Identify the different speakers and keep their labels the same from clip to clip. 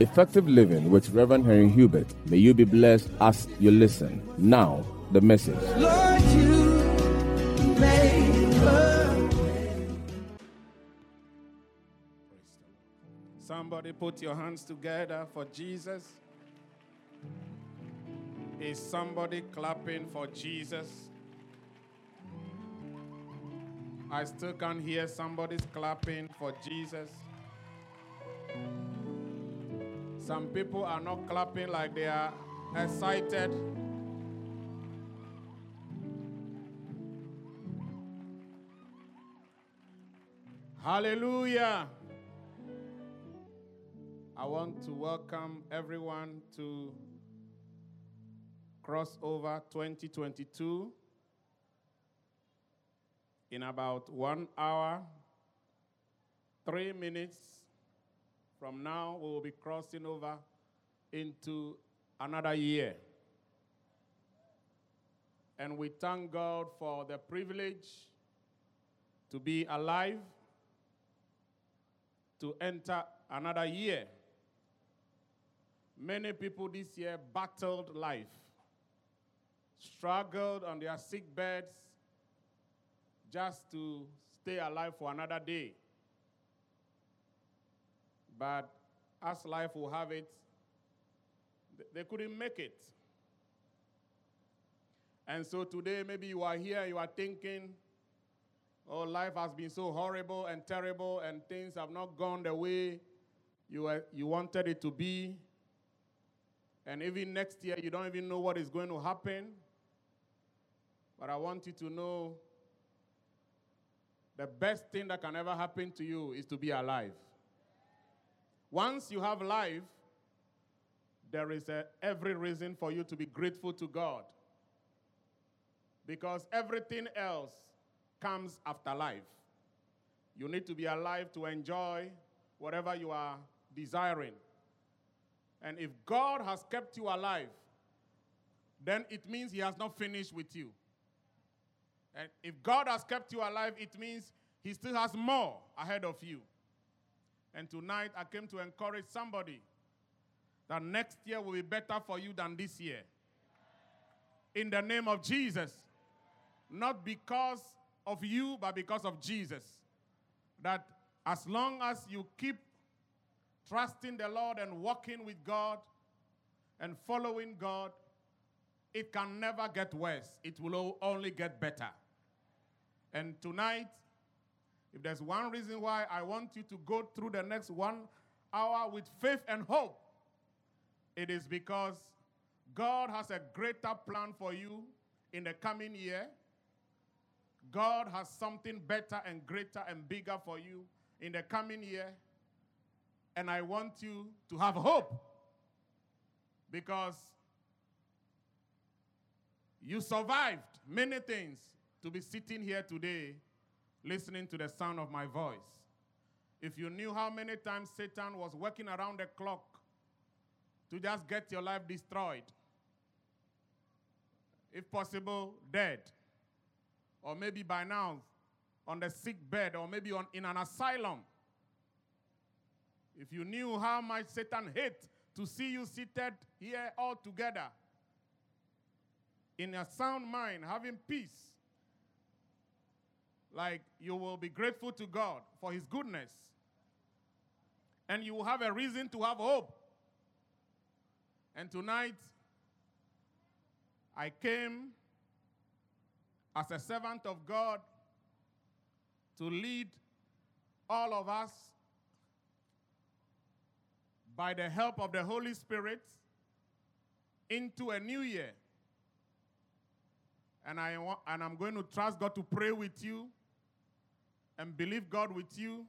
Speaker 1: Effective Living with Reverend Henry Hubert. May you be blessed as you listen. Now, the message.
Speaker 2: Lord,
Speaker 3: Somebody put your hands together for Jesus. Is somebody clapping for Jesus? I still can't hear somebody's clapping for Jesus. Some people are not clapping like they are excited. Hallelujah. I want to welcome everyone to Crossover 2022. In about one hour, three minutes from now, we will be crossing over into another year. And we thank God for the privilege to be alive, to enter another year. Many people this year battled life, struggled on their sick beds just to stay alive for another day. But as life will have it, they couldn't make it. And so today, maybe you are here, you are thinking, oh, life has been so horrible and terrible, and things have not gone the way you, were, you wanted it to be. And even next year, you don't even know what is going to happen. But I want you to know the best thing that can ever happen to you is to be alive. Once you have life, there is a, every reason for you to be grateful to God. Because everything else comes after life. You need to be alive to enjoy whatever you are desiring. And if God has kept you alive, then it means He has not finished with you. And if God has kept you alive, it means He still has more ahead of you. And tonight, I came to encourage somebody that next year will be better for you than this year. In the name of Jesus. Not because of you, but because of Jesus. That as long as you keep trusting the Lord and walking with God and following God, it can never get worse. It will only get better. And tonight, if there's one reason why I want you to go through the next one hour with faith and hope, it is because God has a greater plan for you in the coming year. God has something better and greater and bigger for you in the coming year. And I want you to have hope because you survived many things to be sitting here today listening to the sound of my voice. If you knew how many times Satan was working around the clock to just get your life destroyed, if possible, dead, or maybe by now on the sick bed, or maybe on, in an asylum. If you knew how much Satan hates to see you seated here all together in a sound mind, having peace, like you will be grateful to God for His goodness. And you will have a reason to have hope. And tonight, I came as a servant of God to lead all of us by the help of the Holy Spirit into a new year. And, I and I'm going to trust God to pray with you and believe God with you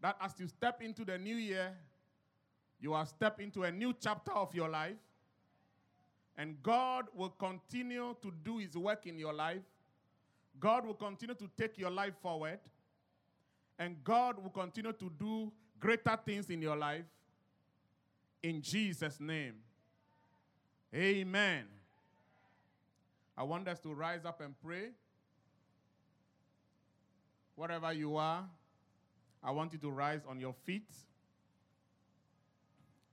Speaker 3: that as you step into the new year, you are step into a new chapter of your life. And God will continue to do his work in your life. God will continue to take your life forward. And God will continue to do greater things in your life. In Jesus' name. Amen. I want us to rise up and pray. Wherever you are, I want you to rise on your feet.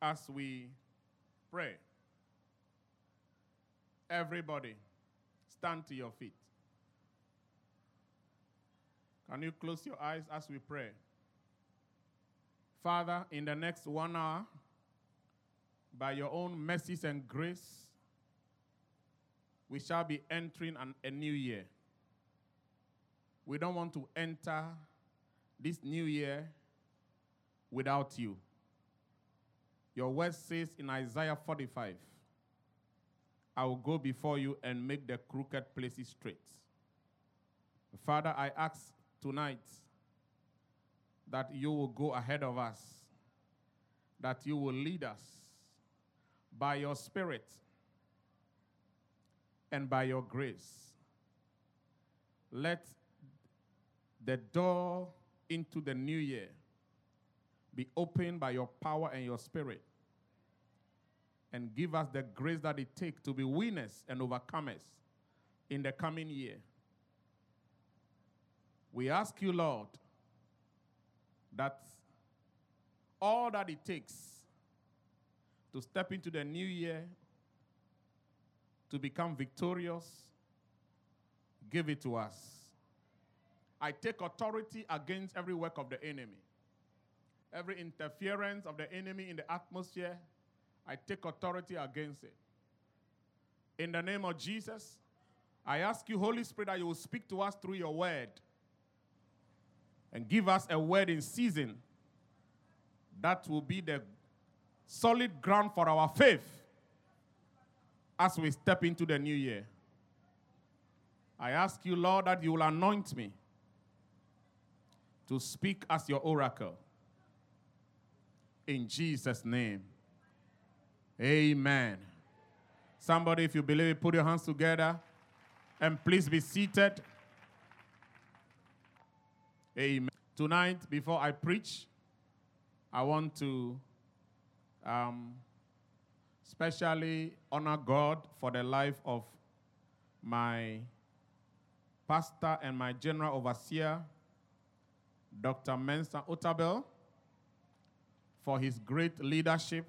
Speaker 3: as we pray. Everybody, stand to your feet. Can you close your eyes as we pray? Father, in the next one hour, by your own mercies and grace, we shall be entering an, a new year. We don't want to enter this new year without you. Your word says in Isaiah 45, I will go before you and make the crooked places straight. Father, I ask tonight that you will go ahead of us, that you will lead us by your Spirit and by your grace. Let the door into the new year be opened by your power and your spirit. And give us the grace that it takes to be winners and overcomers in the coming year. We ask you, Lord, that all that it takes to step into the new year, to become victorious, give it to us. I take authority against every work of the enemy, every interference of the enemy in the atmosphere. I take authority against it. In the name of Jesus, I ask you, Holy Spirit, that you will speak to us through your word and give us a word in season that will be the solid ground for our faith as we step into the new year. I ask you, Lord, that you will anoint me to speak as your oracle. In Jesus' name. Amen. Somebody, if you believe it, put your hands together and please be seated. Amen. Tonight, before I preach, I want to um, especially honor God for the life of my pastor and my general overseer, Dr. Mensa Otabil, for his great leadership.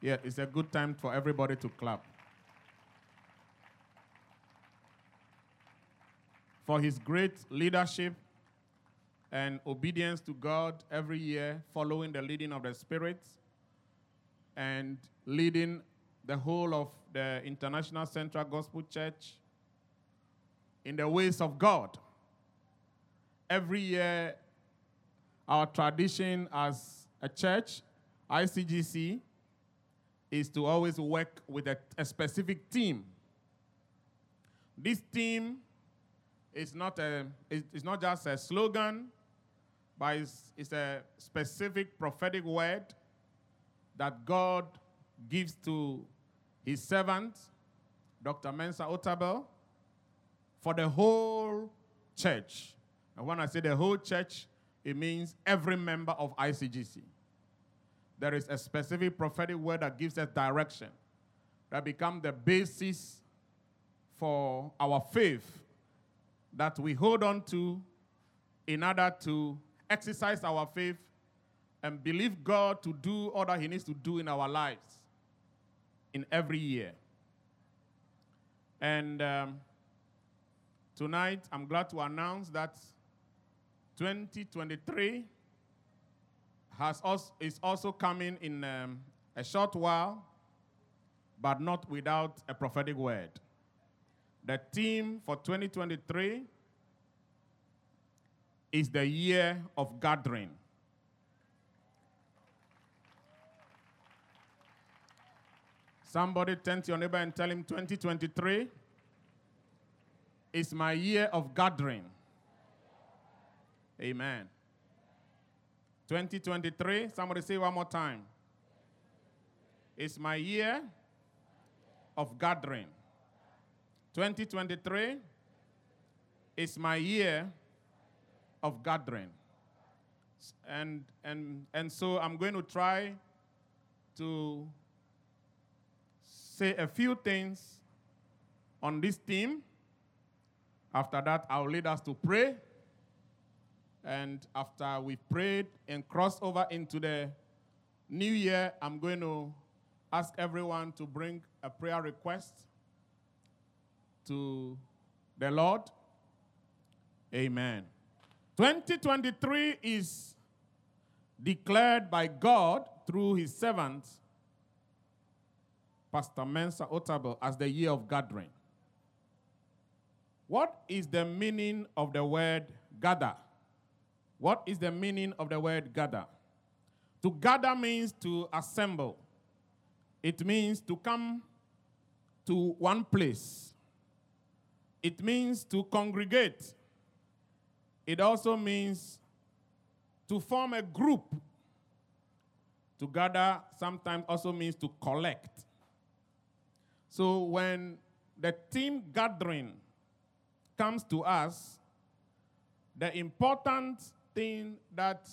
Speaker 3: Yeah, it's a good time for everybody to clap. For his great leadership and obedience to God every year, following the leading of the Spirit, and leading the whole of the International Central Gospel Church in the ways of God. Every year, our tradition as a church, ICGC, is to always work with a, a specific team. This team is not, a, it's not just a slogan, but it's, it's a specific prophetic word that God gives to his servant, Dr. Mensa Otabil, for the whole church. And when I say the whole church, it means every member of ICGC. There is a specific prophetic word that gives us direction, that becomes the basis for our faith that we hold on to in order to exercise our faith and believe God to do all that He needs to do in our lives in every year. And um, tonight, I'm glad to announce that 2023 has also, is also coming in um, a short while, but not without a prophetic word. The theme for 2023 is the year of gathering. Somebody turn to your neighbor and tell him 2023 is my year of gathering. Amen. 2023, somebody say one more time. It's my year of gathering. 2023 is my year of gathering. And, and, and so I'm going to try to say a few things on this theme. After that, I'll lead us to pray. And after we've prayed and crossed over into the new year, I'm going to ask everyone to bring a prayer request to the Lord. Amen. 2023 is declared by God through his servant, Pastor Mensa Otabil, as the year of gathering. What is the meaning of the word gather? What is the meaning of the word gather? To gather means to assemble, it means to come to one place, it means to congregate, it also means to form a group. To gather sometimes also means to collect. So when the team gathering comes to us, the important thing that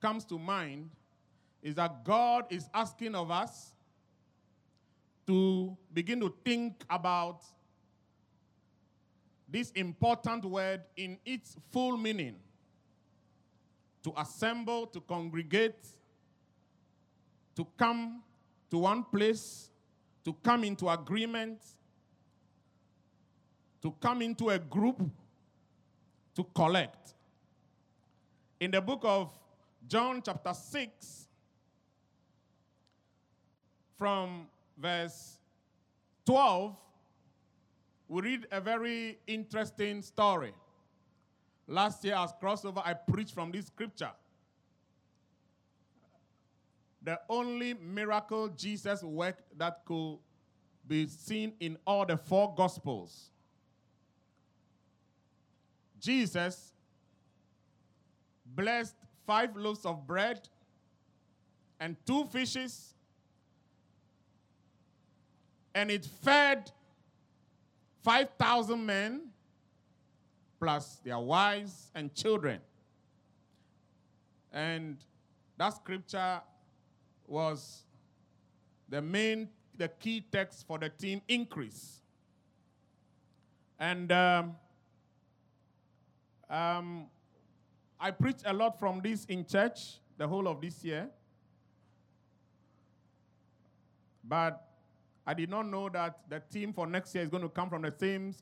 Speaker 3: comes to mind is that God is asking of us to begin to think about this important word in its full meaning to assemble, to congregate, to come to one place, to come into agreement, to come into a group, to collect. In the book of John, chapter 6, from verse 12, we read a very interesting story. Last year, as crossover, I preached from this scripture. The only miracle Jesus worked that could be seen in all the four gospels. Jesus blessed five loaves of bread and two fishes, and it fed 5,000 men plus their wives and children. And that scripture was the main, the key text for the team increase. And um, um, I preached a lot from this in church the whole of this year. But I did not know that the theme for next year is going to come from the same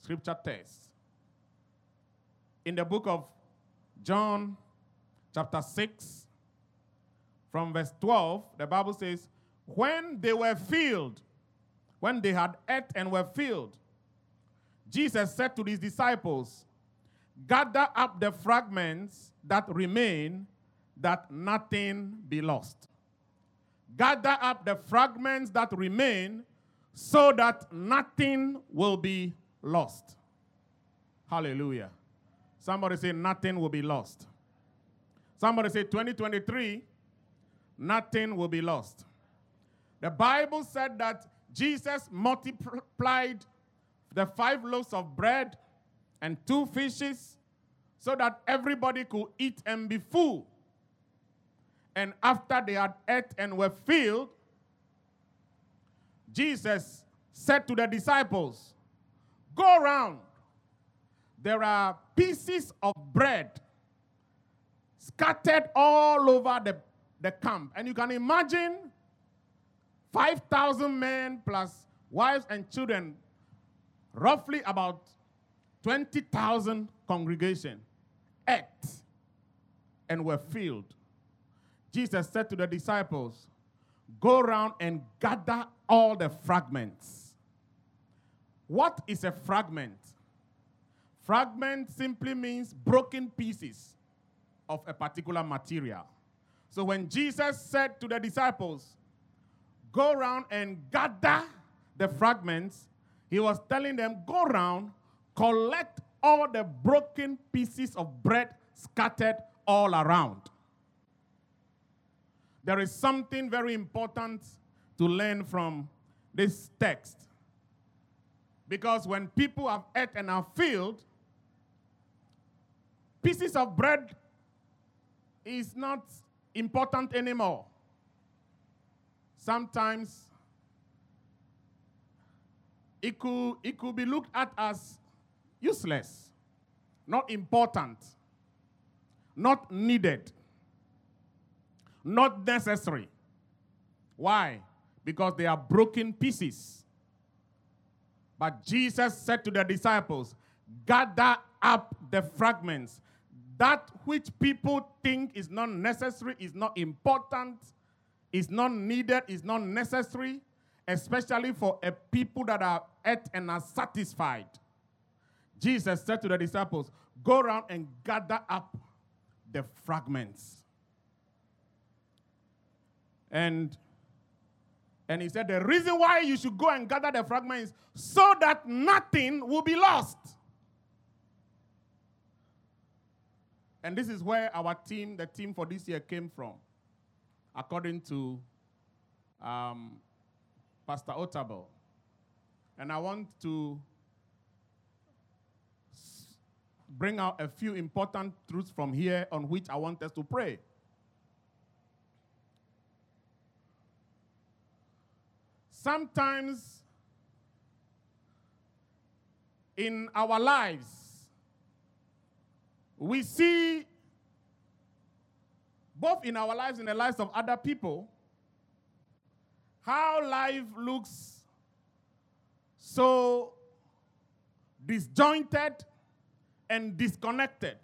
Speaker 3: scripture text. In the book of John, chapter 6, from verse 12, the Bible says, When they were filled, when they had ate and were filled, Jesus said to his disciples, Gather up the fragments that remain, that nothing be lost. Gather up the fragments that remain, so that nothing will be lost. Hallelujah. Somebody say, Nothing will be lost. Somebody say, 2023, nothing will be lost. The Bible said that Jesus multiplied the five loaves of bread and two fishes so that everybody could eat and be full. And after they had ate and were filled, Jesus said to the disciples, Go around. There are pieces of bread scattered all over the, the camp. And you can imagine 5,000 men plus wives and children, roughly about 20,000 congregation ate and were filled. Jesus said to the disciples, Go around and gather all the fragments. What is a fragment? Fragment simply means broken pieces of a particular material. So when Jesus said to the disciples, Go around and gather the fragments, he was telling them, Go around, collect all the broken pieces of bread scattered all around. There is something very important to learn from this text. Because when people have ate and are filled, pieces of bread is not important anymore. Sometimes it could, it could be looked at as useless, not important. not needed, not necessary. Why? Because they are broken pieces. But Jesus said to the disciples, Gather up the fragments. That which people think is not necessary, is not important, is not needed, is not necessary, especially for a people that are at and are satisfied. Jesus said to the disciples, Go around and gather up the fragments. And and he said, The reason why you should go and gather the fragments so that nothing will be lost. And this is where our team, the team for this year, came from, according to um, Pastor Otabil. And I want to bring out a few important truths from here on which I want us to pray. Sometimes in our lives, we see, both in our lives and the lives of other people, how life looks so disjointed and disconnected.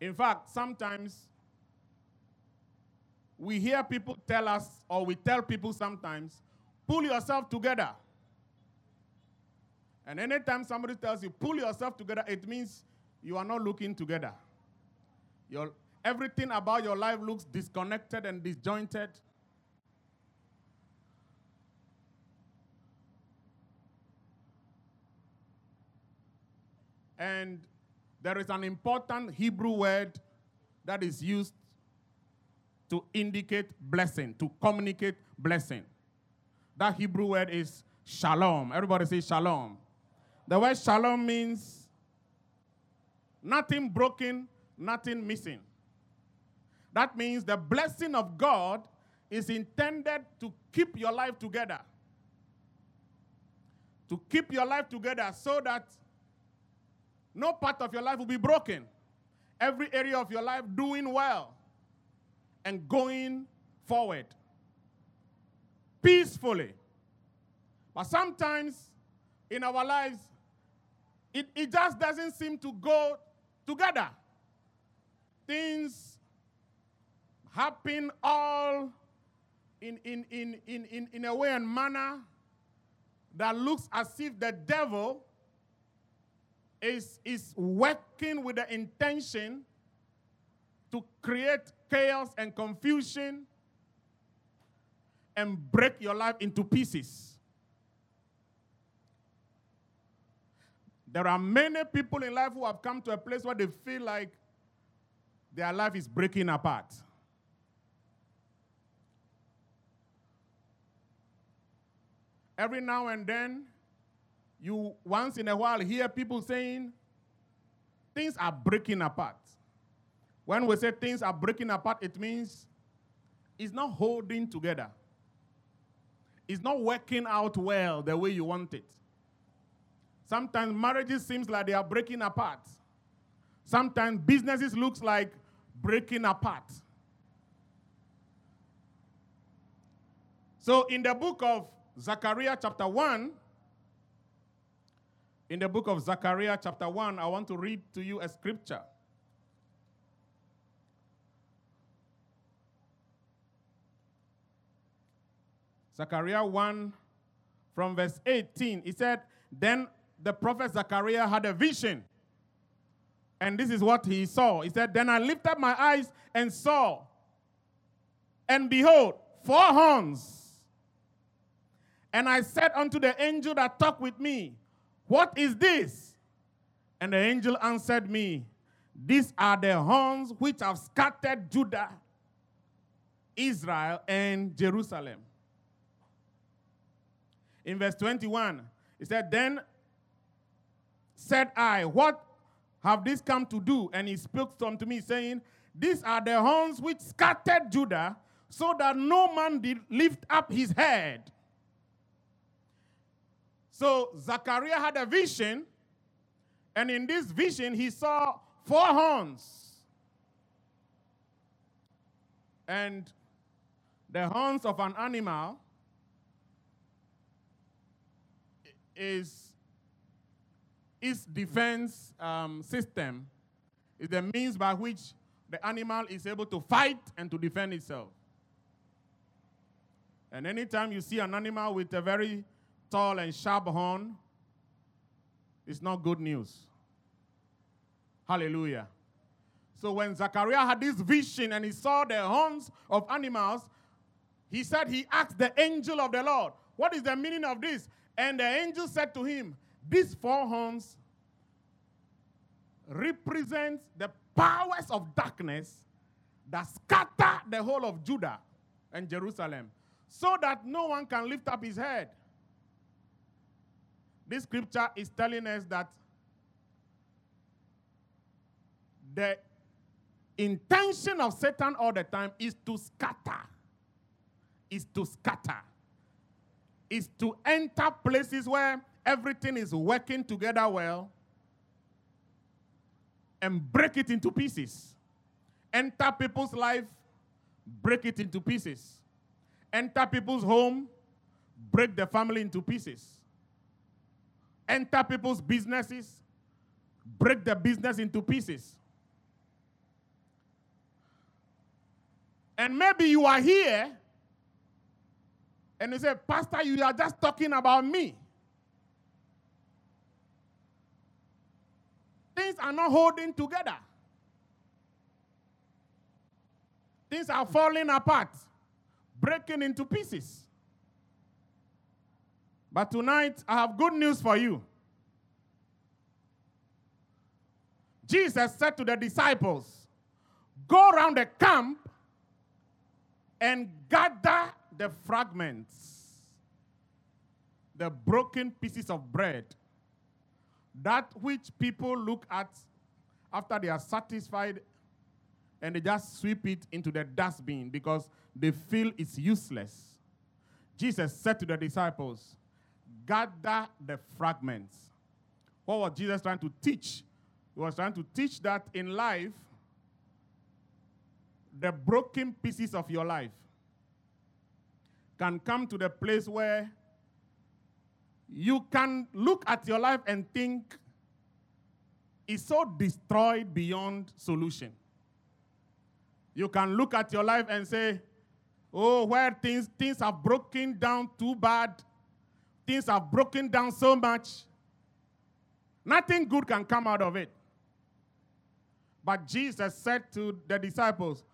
Speaker 3: In fact, sometimes we hear people tell us, or we tell people sometimes, pull yourself together. And anytime somebody tells you, pull yourself together, it means you are not looking together. Your, everything about your life looks disconnected and disjointed. And there is an important Hebrew word that is used to indicate blessing, to communicate blessing. That Hebrew word is shalom. Everybody say shalom. The word shalom means nothing broken, nothing missing. That means the blessing of God is intended to keep your life together. To keep your life together so that no part of your life will be broken. Every area of your life doing well and going forward peacefully. But sometimes in our lives, it, it just doesn't seem to go together. Things happen all in, in, in, in, in, in a way and manner that looks as if the devil is, is working with the intention to create chaos and confusion and break your life into pieces. There are many people in life who have come to a place where they feel like their life is breaking apart. Every now and then, you once in a while hear people saying things are breaking apart. When we say things are breaking apart, it means it's not holding together. It's not working out well the way you want it. Sometimes marriages seems like they are breaking apart. Sometimes businesses looks like breaking apart. So in the book of Zechariah chapter 1, in the book of Zechariah, chapter 1, I want to read to you a scripture. Zechariah 1, from verse 18, he said, Then the prophet Zechariah had a vision. And this is what he saw. He said, Then I lifted my eyes and saw, and behold, four horns. And I said unto the angel that talked with me, what is this? And the angel answered me, These are the horns which have scattered Judah, Israel, and Jerusalem. In verse 21, he said, Then said I, What have these come to do? And he spoke unto me, saying, These are the horns which scattered Judah, so that no man did lift up his head. So Zechariah had a vision, and in this vision, he saw four horns. And the horns of an animal is its defense um, system is the means by which the animal is able to fight and to defend itself. And anytime you see an animal with a very tall and sharp horn, it's not good news. Hallelujah. So when Zechariah had this vision and he saw the horns of animals, he said he asked the angel of the Lord, What is the meaning of this? And the angel said to him, These four horns represent the powers of darkness that scatter the whole of Judah and Jerusalem, so that no one can lift up his head. This scripture is telling us that the intention of Satan all the time is to scatter. Is to scatter. Is to enter places where everything is working together well and break it into pieces. Enter people's life, break it into pieces. Enter people's home, break the family into pieces. Enter people's businesses, break the business into pieces. And maybe you are here and you say, Pastor, you are just talking about me. Things are not holding together. Things are falling apart, breaking into pieces. But tonight, I have good news for you. Jesus said to the disciples, Go around the camp and gather the fragments, the broken pieces of bread, that which people look at after they are satisfied and they just sweep it into the dustbin because they feel it's useless. Jesus said to the disciples, Gather the fragments. What was Jesus trying to teach? He was trying to teach that in life, the broken pieces of your life can come to the place where you can look at your life and think it's so destroyed beyond solution. You can look at your life and say, oh, where things, things are broken down too bad, things have broken down so much, nothing good can come out of it. But Jesus said to the disciples,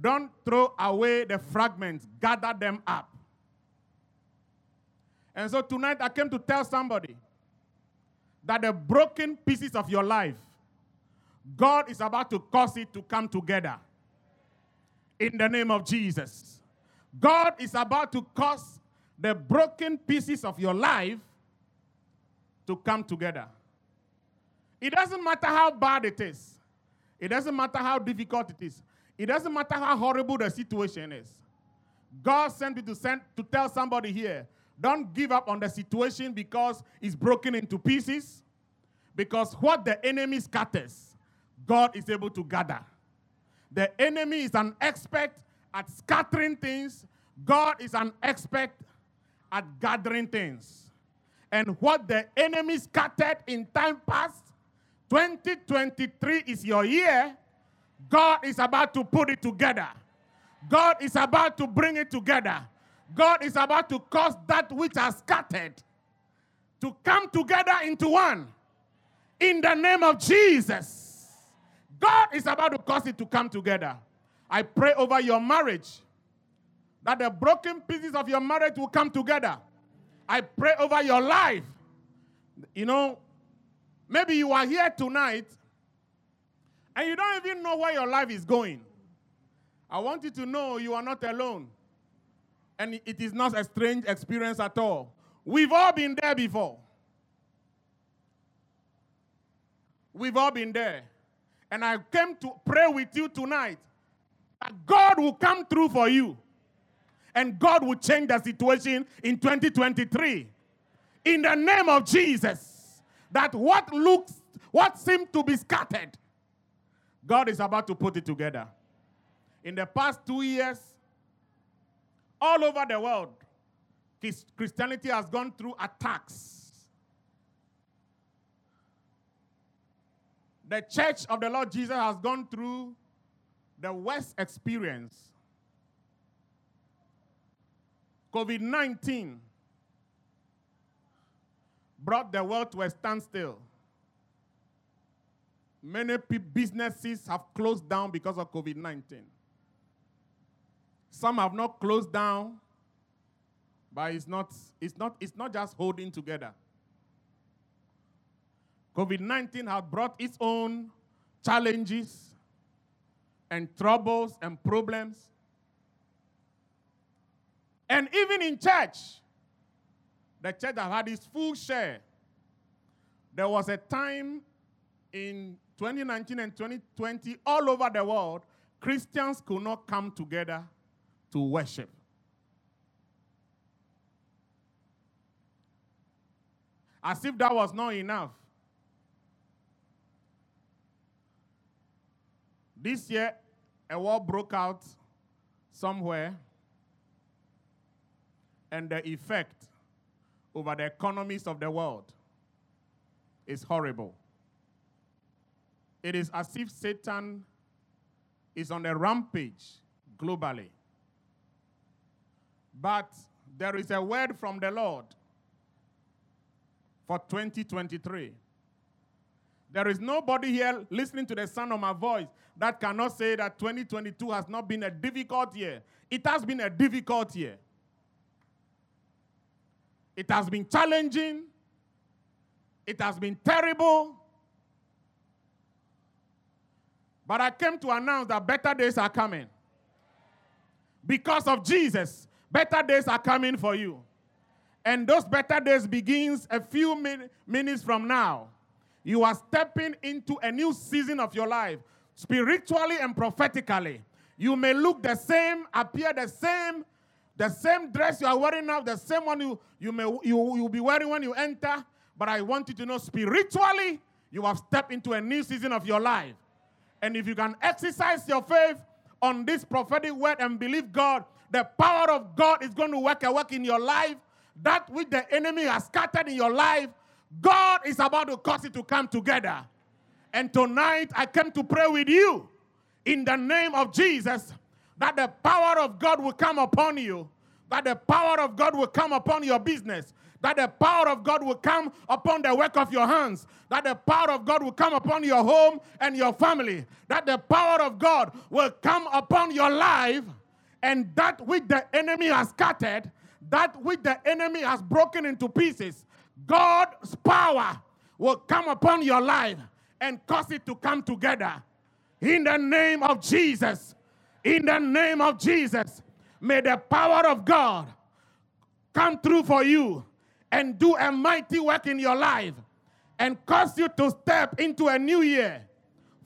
Speaker 3: don't throw away the fragments, gather them up. And so tonight I came to tell somebody that the broken pieces of your life, God is about to cause it to come together. In the name of Jesus. God is about to cause the broken pieces of your life to come together. It doesn't matter how bad it is, it doesn't matter how difficult it is, it doesn't matter how horrible the situation is. God sent me to, send, to tell somebody here don't give up on the situation because it's broken into pieces. Because what the enemy scatters, God is able to gather. The enemy is an expert at scattering things, God is an expert at gathering things. And what the enemy scattered in time past, 2023 is your year. God is about to put it together. God is about to bring it together. God is about to cause that which has scattered to come together into one. In the name of Jesus. God is about to cause it to come together. I pray over your marriage that the broken pieces of your marriage will come together. I pray over your life. You know, maybe you are here tonight and you don't even know where your life is going. I want you to know you are not alone. And it is not a strange experience at all. We've all been there before. We've all been there. And I came to pray with you tonight that God will come through for you. And God will change the situation in 2023. In the name of Jesus. That what looks, what seemed to be scattered, God is about to put it together. In the past two years, all over the world, Christianity has gone through attacks. The church of the Lord Jesus has gone through the worst experience. COVID 19 brought the world to a standstill. Many businesses have closed down because of COVID 19. Some have not closed down, but it's not, it's not, it's not just holding together. COVID 19 has brought its own challenges and troubles and problems. And even in church, the church has had its full share. There was a time in 2019 and 2020, all over the world, Christians could not come together to worship. As if that was not enough. This year, a war broke out somewhere, and the effect over the economies of the world is horrible. It is as if Satan is on a rampage globally. But there is a word from the Lord for 2023. There is nobody here listening to the sound of my voice that cannot say that 2022 has not been a difficult year. It has been a difficult year. It has been challenging. It has been terrible. But I came to announce that better days are coming. Because of Jesus, better days are coming for you. And those better days begins a few min- minutes from now. You are stepping into a new season of your life, spiritually and prophetically. You may look the same, appear the same, the same dress you are wearing now, the same one you, you may you you'll be wearing when you enter. But I want you to know spiritually, you have stepped into a new season of your life. And if you can exercise your faith on this prophetic word and believe God, the power of God is going to work a work in your life. That which the enemy has scattered in your life, God is about to cause it to come together. And tonight I came to pray with you in the name of Jesus that the power of God will come upon you, that the power of God will come upon your business, that the power of God will come upon the work of your hands, that the power of God will come upon your home and your family, that the power of God will come upon your life, and that which the enemy has scattered, that which the enemy has broken into pieces, God's power will come upon your life and cause it to come together. In the name of Jesus, in the name of Jesus, may the power of God come through for you and do a mighty work in your life and cause you to step into a new year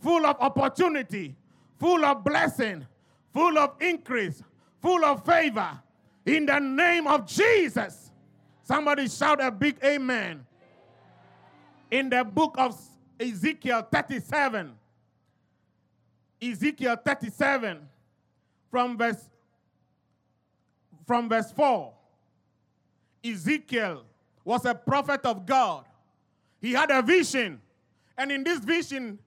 Speaker 3: full of opportunity, full of blessing, full of increase, full of favor. In the name of Jesus. Somebody shout a big amen. In the book of Ezekiel 37, Ezekiel 37, from verse from verse 4. Ezekiel was a prophet of God. He had a vision, and in this vision,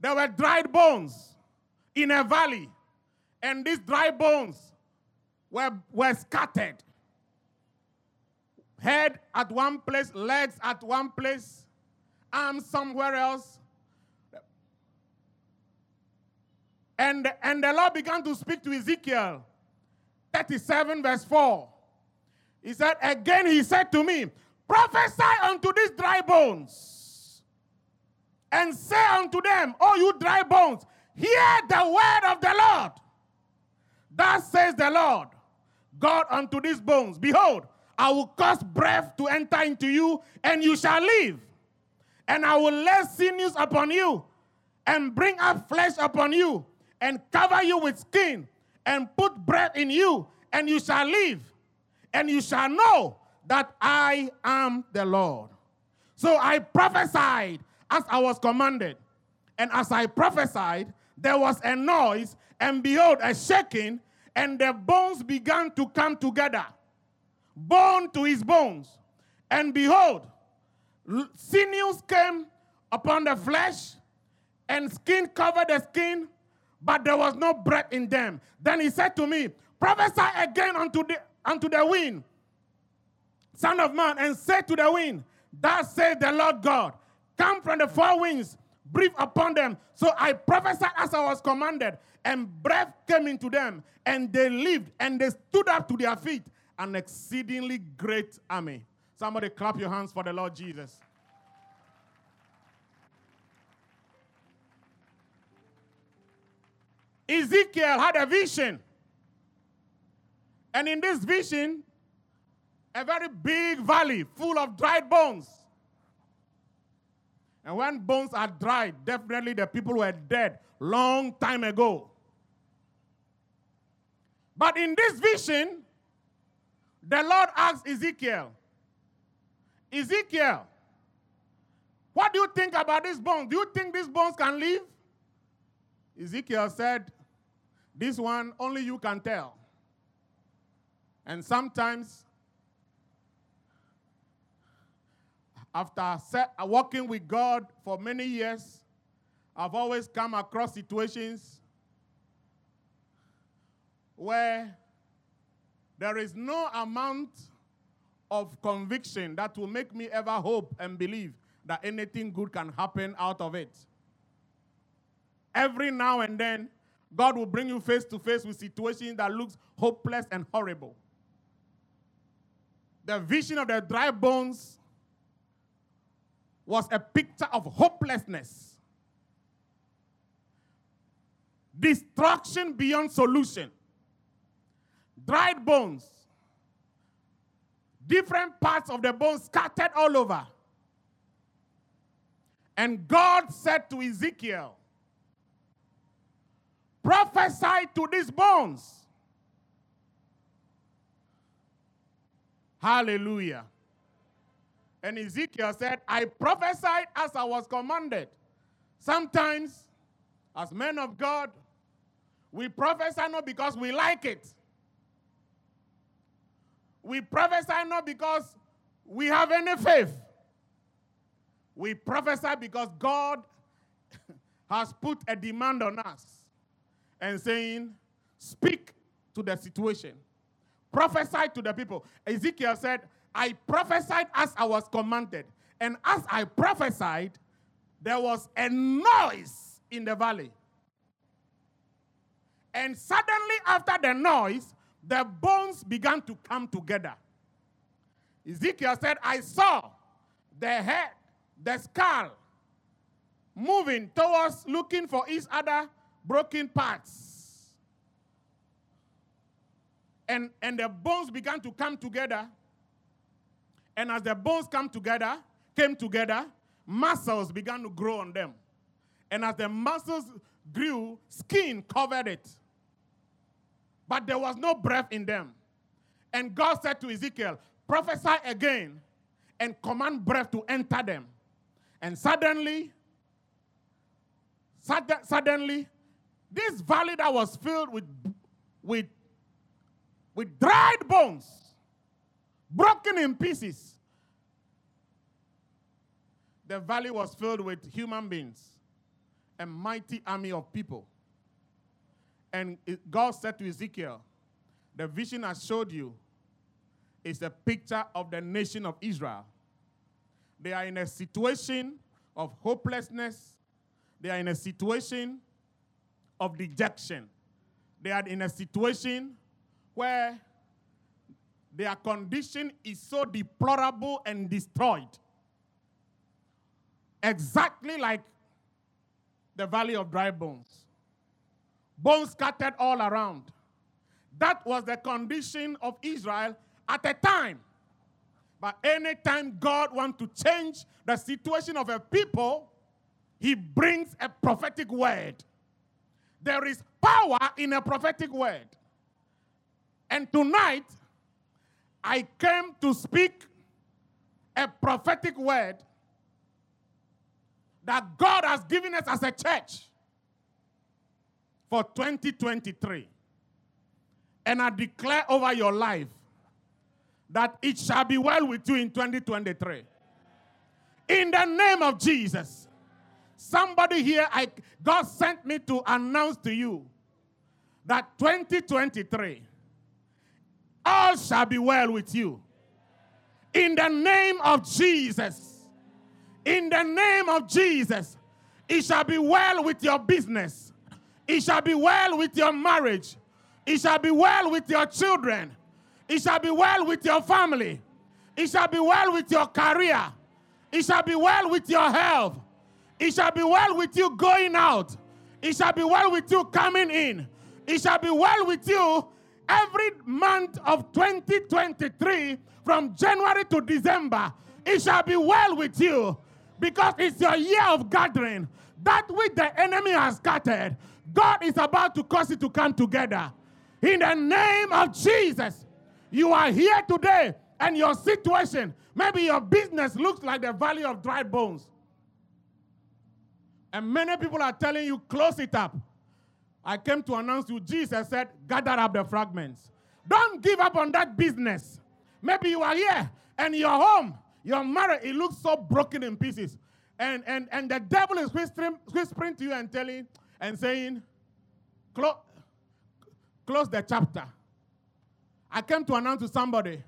Speaker 3: there were dried bones in a valley, and these dry bones were, were scattered. Head at one place, legs at one place, arms somewhere else. And, and the Lord began to speak to Ezekiel 37, verse 4. He said, Again, he said to me, Prophesy unto these dry bones, and say unto them, O you dry bones, hear the word of the Lord. Thus says the Lord, God unto these bones, Behold, I will cause breath to enter into you, and you shall live. And I will lay sinews upon you, and bring up flesh upon you, and cover you with skin, and put breath in you, and you shall live. And you shall know that I am the Lord. So I prophesied as I was commanded. And as I prophesied, there was a noise, and behold, a shaking, and the bones began to come together, bone to his bones. And behold, sinews came upon the flesh, and skin covered the skin, but there was no breath in them. Then he said to me, Prophesy again unto the, unto the wind, Son of man, and say to the wind, Thus says the Lord God, Come from the four winds, breathe upon them. So I prophesied as I was commanded, and breath came into them, and they lived, and they stood up to their feet, an exceedingly great army. Somebody clap your hands for the Lord Jesus. Ezekiel had a vision. And in this vision, a very big valley full of dried bones. And when bones are dried, definitely the people were dead long time ago. But in this vision, the Lord asked Ezekiel, Ezekiel, what do you think about these bones? Do you think these bones can live? Ezekiel said, This one only you can tell. And sometimes, after set, uh, working with God for many years, I've always come across situations where there is no amount of conviction that will make me ever hope and believe that anything good can happen out of it. Every now and then, God will bring you face to face with situations that looks hopeless and horrible. The vision of the dry bones was a picture of hopelessness, destruction beyond solution, dried bones, different parts of the bones scattered all over. And God said to Ezekiel, prophesy to these bones. Hallelujah. And Ezekiel said, I prophesied as I was commanded. Sometimes, as men of God, we prophesy not because we like it. We prophesy not because we have any faith. We prophesy because God has put a demand on us and saying, Speak to the situation, prophesy to the people. Ezekiel said, I prophesied as I was commanded. And as I prophesied, there was a noise in the valley. And suddenly, after the noise, the bones began to come together. Ezekiel said, I saw the head, the skull, moving towards looking for each other broken parts. And, and the bones began to come together. And as the bones come together, came together, muscles began to grow on them. And as the muscles grew, skin covered it. But there was no breath in them. And God said to Ezekiel, prophesy again and command breath to enter them. And suddenly, sud- suddenly, this valley that was filled with, with, with dried bones, broken in pieces, the valley was filled with human beings, a mighty army of people. And God said to Ezekiel, The vision I showed you is a picture of the nation of Israel. They are in a situation of hopelessness, they are in a situation of dejection, they are in a situation where their condition is so deplorable and destroyed. Exactly like the valley of dry bones bones scattered all around. That was the condition of Israel at a time. But anytime God wants to change the situation of a people, he brings a prophetic word. There is power in a prophetic word. And tonight, I came to speak a prophetic word that God has given us as a church for 2023. And I declare over your life that it shall be well with you in 2023. In the name of Jesus. Somebody here, I, God sent me to announce to you that 2023, all shall be well with you. In the name of Jesus. In the name of Jesus. It shall be well with your business. It shall be well with your marriage. It shall be well with your children. It shall be well with your family. It shall be well with your career. It shall be well with your health. It shall be well with you going out. It shall be well with you coming in. It shall be well with you every month of 2023 from January to December. It shall be well with you because it's your year of gathering. That which the enemy has scattered, God is about to cause it to come together. In the name of Jesus, you are here today and your situation, maybe your business looks like the valley of dry bones. And many people are telling you, close it up. I came to announce you, Jesus said, gather up the fragments. Don't give up on that business. Maybe you are here and your home, your marriage, it looks so broken in pieces. And, and, and the devil is whispering, whispering to you and telling and saying, close, close the chapter. I came to announce to somebody,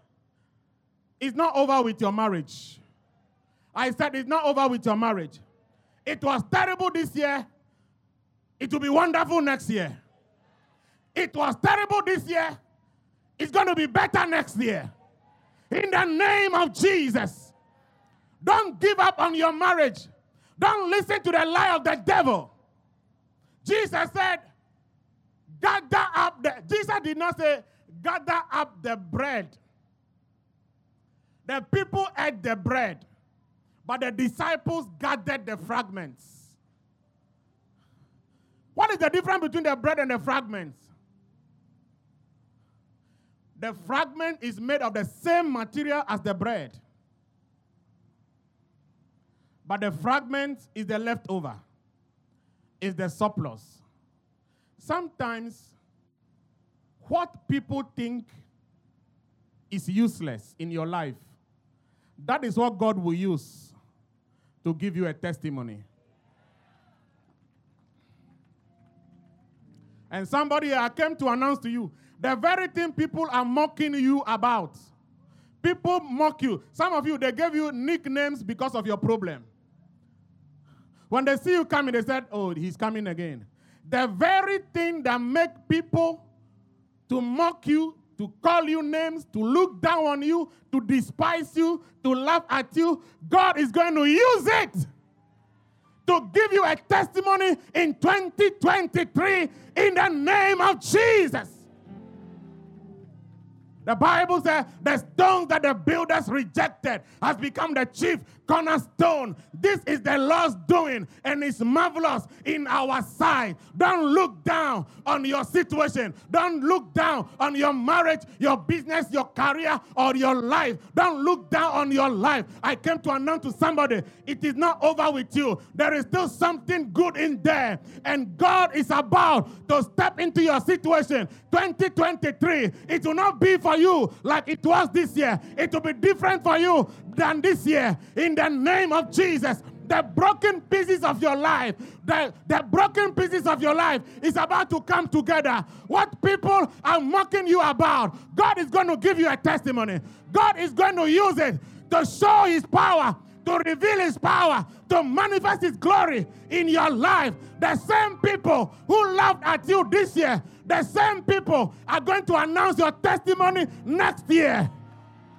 Speaker 3: it's not over with your marriage. I said, it's not over with your marriage. It was terrible this year. It will be wonderful next year. It was terrible this year. It's going to be better next year. In the name of Jesus. Don't give up on your marriage. Don't listen to the lie of the devil. Jesus said, gather up the. Jesus did not say, gather up the bread. The people ate the bread, but the disciples gathered the fragments. What is the difference between the bread and the fragments? The fragment is made of the same material as the bread. But the fragment is the leftover, is the surplus. Sometimes what people think is useless in your life, that is what God will use to give you a testimony. And somebody, I came to announce to you the very thing people are mocking you about. People mock you. Some of you, they gave you nicknames because of your problem. When they see you coming, they said, Oh, he's coming again. The very thing that make people to mock you, to call you names, to look down on you, to despise you, to laugh at you, God is going to use it to give you a testimony in 2023 in the name of Jesus. The Bible says the stone that the builders rejected has become the chief cornerstone. This is the Lord's doing, and it's marvelous in our sight. Don't look down on your situation. Don't look down on your marriage, your business, your career, or your life. Don't look down on your life. I came to announce to somebody it is not over with you. There is still something good in there, and God is about to step into your situation. 2023, it will not be for you like it was this year, it will be different for you than this year. In the name of Jesus, the broken pieces of your life, the, the broken pieces of your life is about to come together. What people are mocking you about, God is going to give you a testimony. God is going to use it to show his power, to reveal his power, to manifest his glory in your life. The same people who laughed at you this year, the same people are going to announce your testimony next year.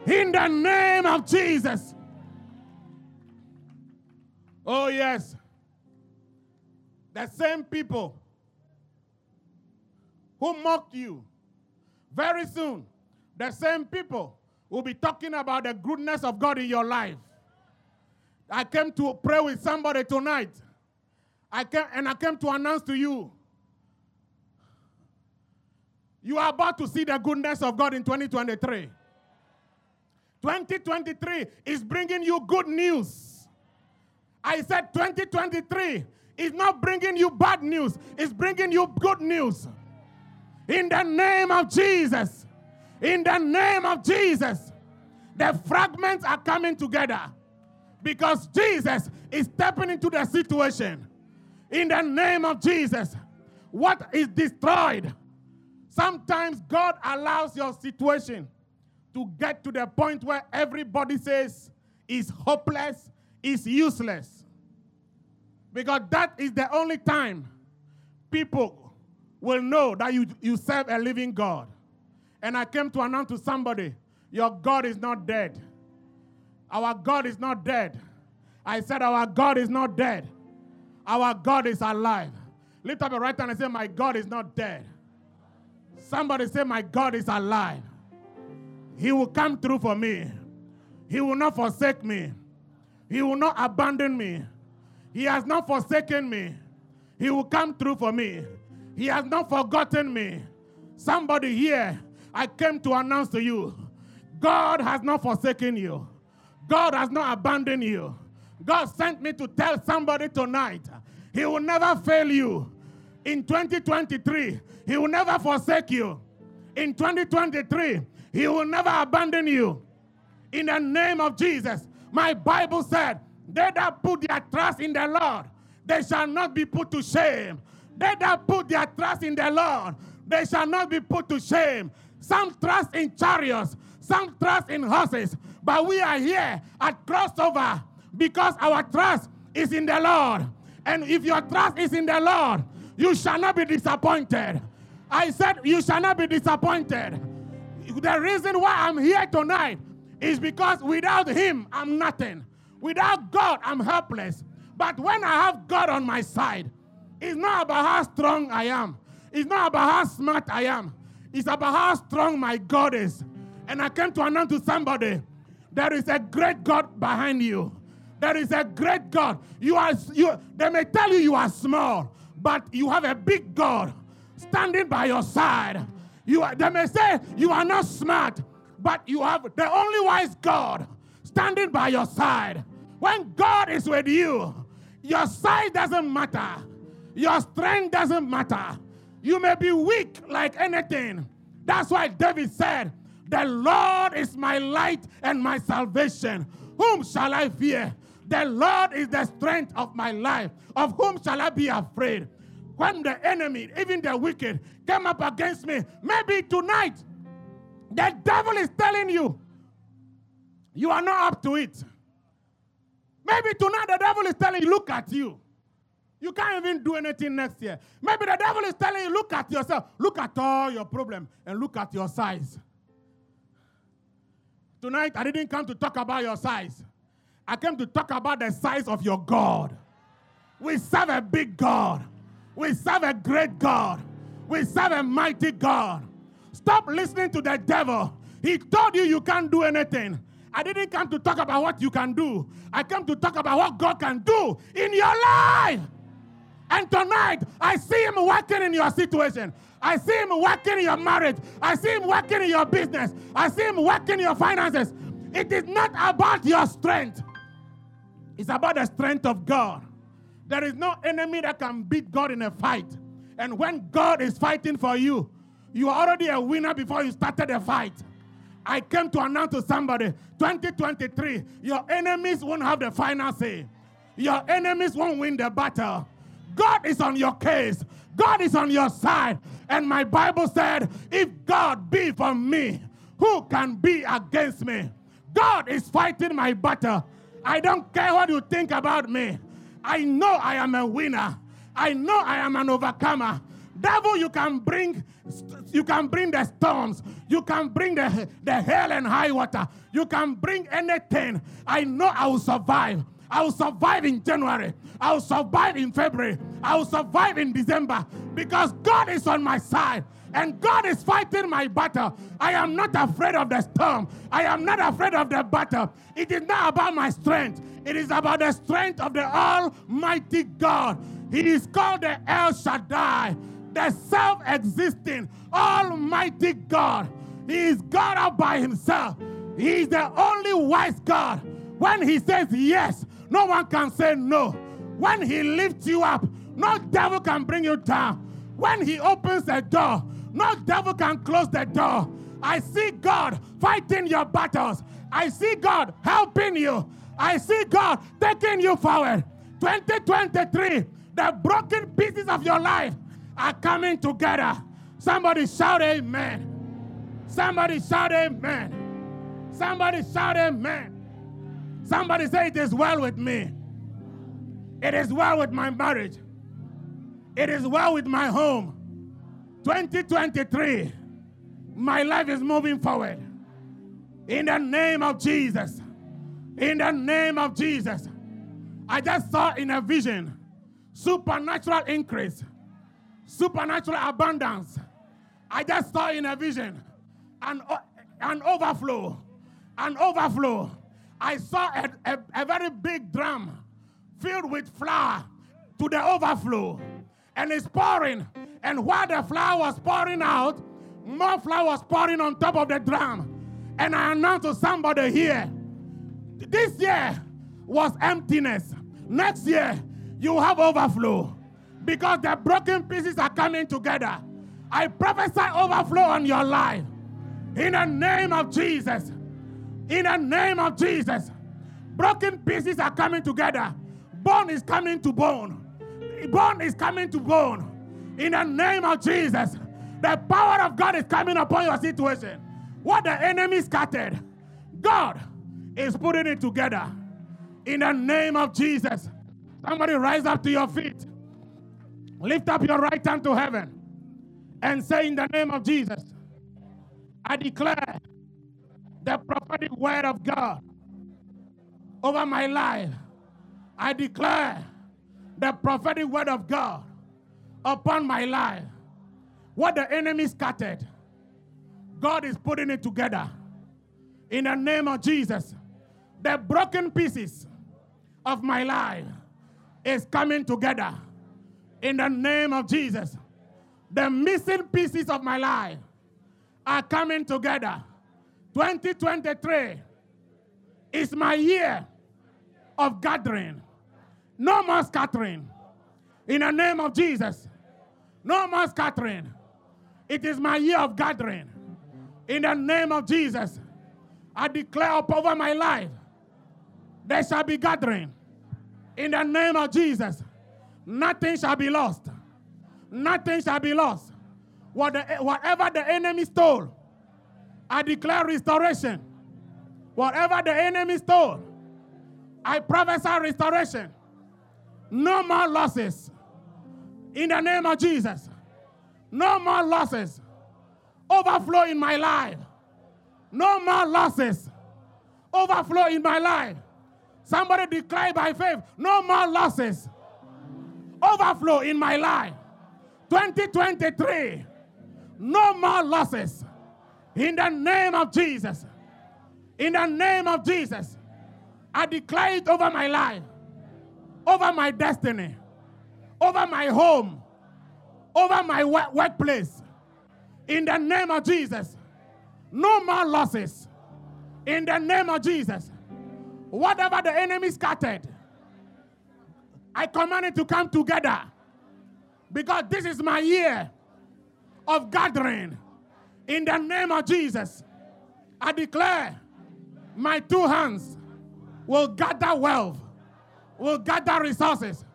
Speaker 3: In the name of Jesus. Oh, yes. The same people who mocked you, very soon, the same people will be talking about the goodness of God in your life. I came to pray with somebody tonight. I came, and I came to announce to you you are about to see the goodness of God in 2023. 2023 is bringing you good news. I said 2023 is not bringing you bad news, it's bringing you good news. In the name of Jesus. In the name of Jesus. The fragments are coming together because Jesus is stepping into the situation. In the name of Jesus. What is destroyed? Sometimes God allows your situation to get to the point where everybody says is hopeless, is useless. Because that is the only time people will know that you, you serve a living God. And I came to announce to somebody, your God is not dead. Our God is not dead. I said, Our God is not dead. Our God is alive. Lift up your right hand and say, My God is not dead. Somebody say, My God is alive. He will come through for me. He will not forsake me. He will not abandon me. He has not forsaken me. He will come through for me. He has not forgotten me. Somebody here, I came to announce to you God has not forsaken you, God has not abandoned you. God sent me to tell somebody tonight He will never fail you. In 2023, He will never forsake you. In 2023, He will never abandon you. In the name of Jesus, my Bible said, They that put their trust in the Lord, they shall not be put to shame. They that put their trust in the Lord, they shall not be put to shame. Some trust in chariots, some trust in horses, but we are here at crossover because our trust is in the Lord. And if your trust is in the Lord, you shall not be disappointed. I said, You shall not be disappointed. The reason why I'm here tonight is because without Him, I'm nothing. Without God, I'm helpless. But when I have God on my side, it's not about how strong I am, it's not about how smart I am, it's about how strong my God is. And I came to announce to somebody there is a great God behind you. There is a great God. You are you they may tell you you are small, but you have a big God standing by your side. You are, they may say you are not smart, but you have the only wise God standing by your side. When God is with you, your size doesn't matter. Your strength doesn't matter. You may be weak like anything. That's why David said, The Lord is my light and my salvation. Whom shall I fear? The Lord is the strength of my life. Of whom shall I be afraid? When the enemy, even the wicked, came up against me, maybe tonight, the devil is telling you, you are not up to it. Maybe tonight the devil is telling you, look at you. You can't even do anything next year. Maybe the devil is telling you, look at yourself, look at all your problem, and look at your size. Tonight, I didn't come to talk about your size. I came to talk about the size of your God. We serve a big God. We serve a great God. We serve a mighty God. Stop listening to the devil. He told you you can't do anything. I didn't come to talk about what you can do. I came to talk about what God can do in your life. And tonight, I see Him working in your situation. I see Him working in your marriage. I see Him working in your business. I see Him working in your finances. It is not about your strength, it's about the strength of God. There is no enemy that can beat God in a fight. And when God is fighting for you, you are already a winner before you started the fight. I came to announce to somebody 2023, your enemies won't have the final say. Your enemies won't win the battle. God is on your case. God is on your side. And my Bible said, if God be for me, who can be against me? God is fighting my battle. I don't care what you think about me. I know I am a winner. I know I am an overcomer. Devil, you can bring you can bring the storms, you can bring the, the hell and high water, you can bring anything. I know I will survive. I will survive in January. I will survive in February. I will survive in December because God is on my side and God is fighting my battle. I am not afraid of the storm. I am not afraid of the battle. It is not about my strength, it is about the strength of the Almighty God. He is called the El Shaddai, the self existing, Almighty God. He is God all by himself. He is the only wise God. When he says yes, no one can say no. When He lifts you up, no devil can bring you down. When He opens the door, no devil can close the door. I see God fighting your battles. I see God helping you. I see God taking you forward. 2023, the broken pieces of your life are coming together. Somebody shout amen. Somebody shout amen. Somebody shout amen. Somebody say it is well with me. It is well with my marriage. It is well with my home. 2023, my life is moving forward. In the name of Jesus. In the name of Jesus. I just saw in a vision supernatural increase, supernatural abundance. I just saw in a vision an, an overflow, an overflow. I saw a, a, a very big drum filled with flour to the overflow, and it's pouring. And while the flour was pouring out, more flour was pouring on top of the drum. And I announced to somebody here this year was emptiness. Next year, you have overflow because the broken pieces are coming together. I prophesy overflow on your life in the name of Jesus. In the name of Jesus, broken pieces are coming together. Bone is coming to bone. Bone is coming to bone. In the name of Jesus, the power of God is coming upon your situation. What the enemy scattered, God is putting it together. In the name of Jesus, somebody rise up to your feet. Lift up your right hand to heaven and say, In the name of Jesus, I declare the prophetic word of God over my life. I declare the prophetic word of God upon my life. What the enemy scattered, God is putting it together. In the name of Jesus, the broken pieces of my life is coming together. In the name of Jesus, the missing pieces of my life are coming together. 2023 is my year of gathering. No more scattering. In the name of Jesus. No more scattering. It is my year of gathering. In the name of Jesus. I declare up over my life there shall be gathering. In the name of Jesus. Nothing shall be lost. Nothing shall be lost. What the, whatever the enemy stole, I declare restoration. Whatever the enemy stole, I prophesy restoration. No more losses. In the name of Jesus. No more losses. Overflow in my life. No more losses. Overflow in my life. Somebody declare by faith. No more losses. Overflow in my life. 2023. No more losses. In the name of Jesus. In the name of Jesus. I declare it over my life, over my destiny, over my home, over my workplace. In the name of Jesus. No more losses. In the name of Jesus. Whatever the enemy scattered, I command it to come together. Because this is my year of gathering. In the name of Jesus, I declare my two hands will gather wealth, will gather resources,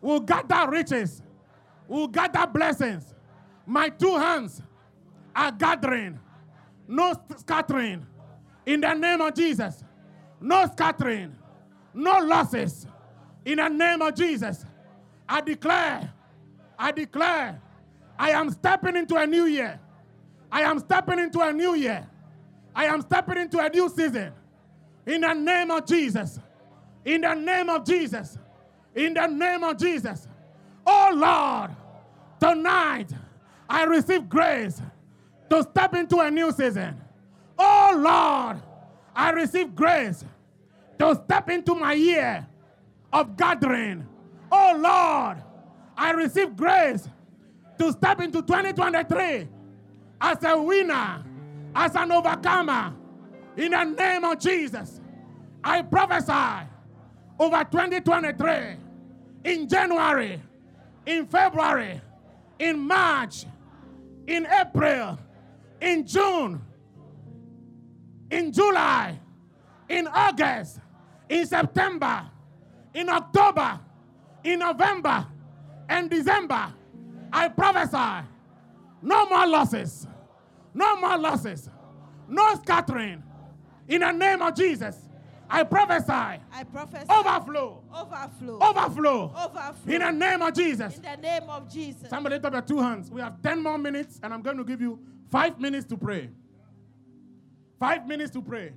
Speaker 3: will gather riches, will gather blessings. My two hands are gathering, no scattering. In the name of Jesus, no scattering, no losses. In the name of Jesus, I declare, I declare, I am stepping into a new year. I am stepping into a new year. I am stepping into a new season. In the name of Jesus. In the name of Jesus. In the name of Jesus. Oh Lord, tonight I receive grace to step into a new season. Oh Lord, I receive grace to step into my year of gathering. Oh Lord, I receive grace to step into 2023 as a winner, as an overcomer in the name of Jesus, I prophesy over 2023 in January, in February, in March, in April, in June, in July, in August, in September, in October, in November, and December. I prophesy no more losses, no more losses, no scattering. In the name of Jesus, I prophesy
Speaker 4: I prophesy
Speaker 3: overflow,
Speaker 4: overflow.
Speaker 3: overflow.
Speaker 4: Overflow.
Speaker 3: In the name of Jesus.
Speaker 4: In the name of Jesus.
Speaker 3: Somebody lift up your two hands. We have 10 more minutes, and I'm going to give you five minutes to pray. Five minutes to pray.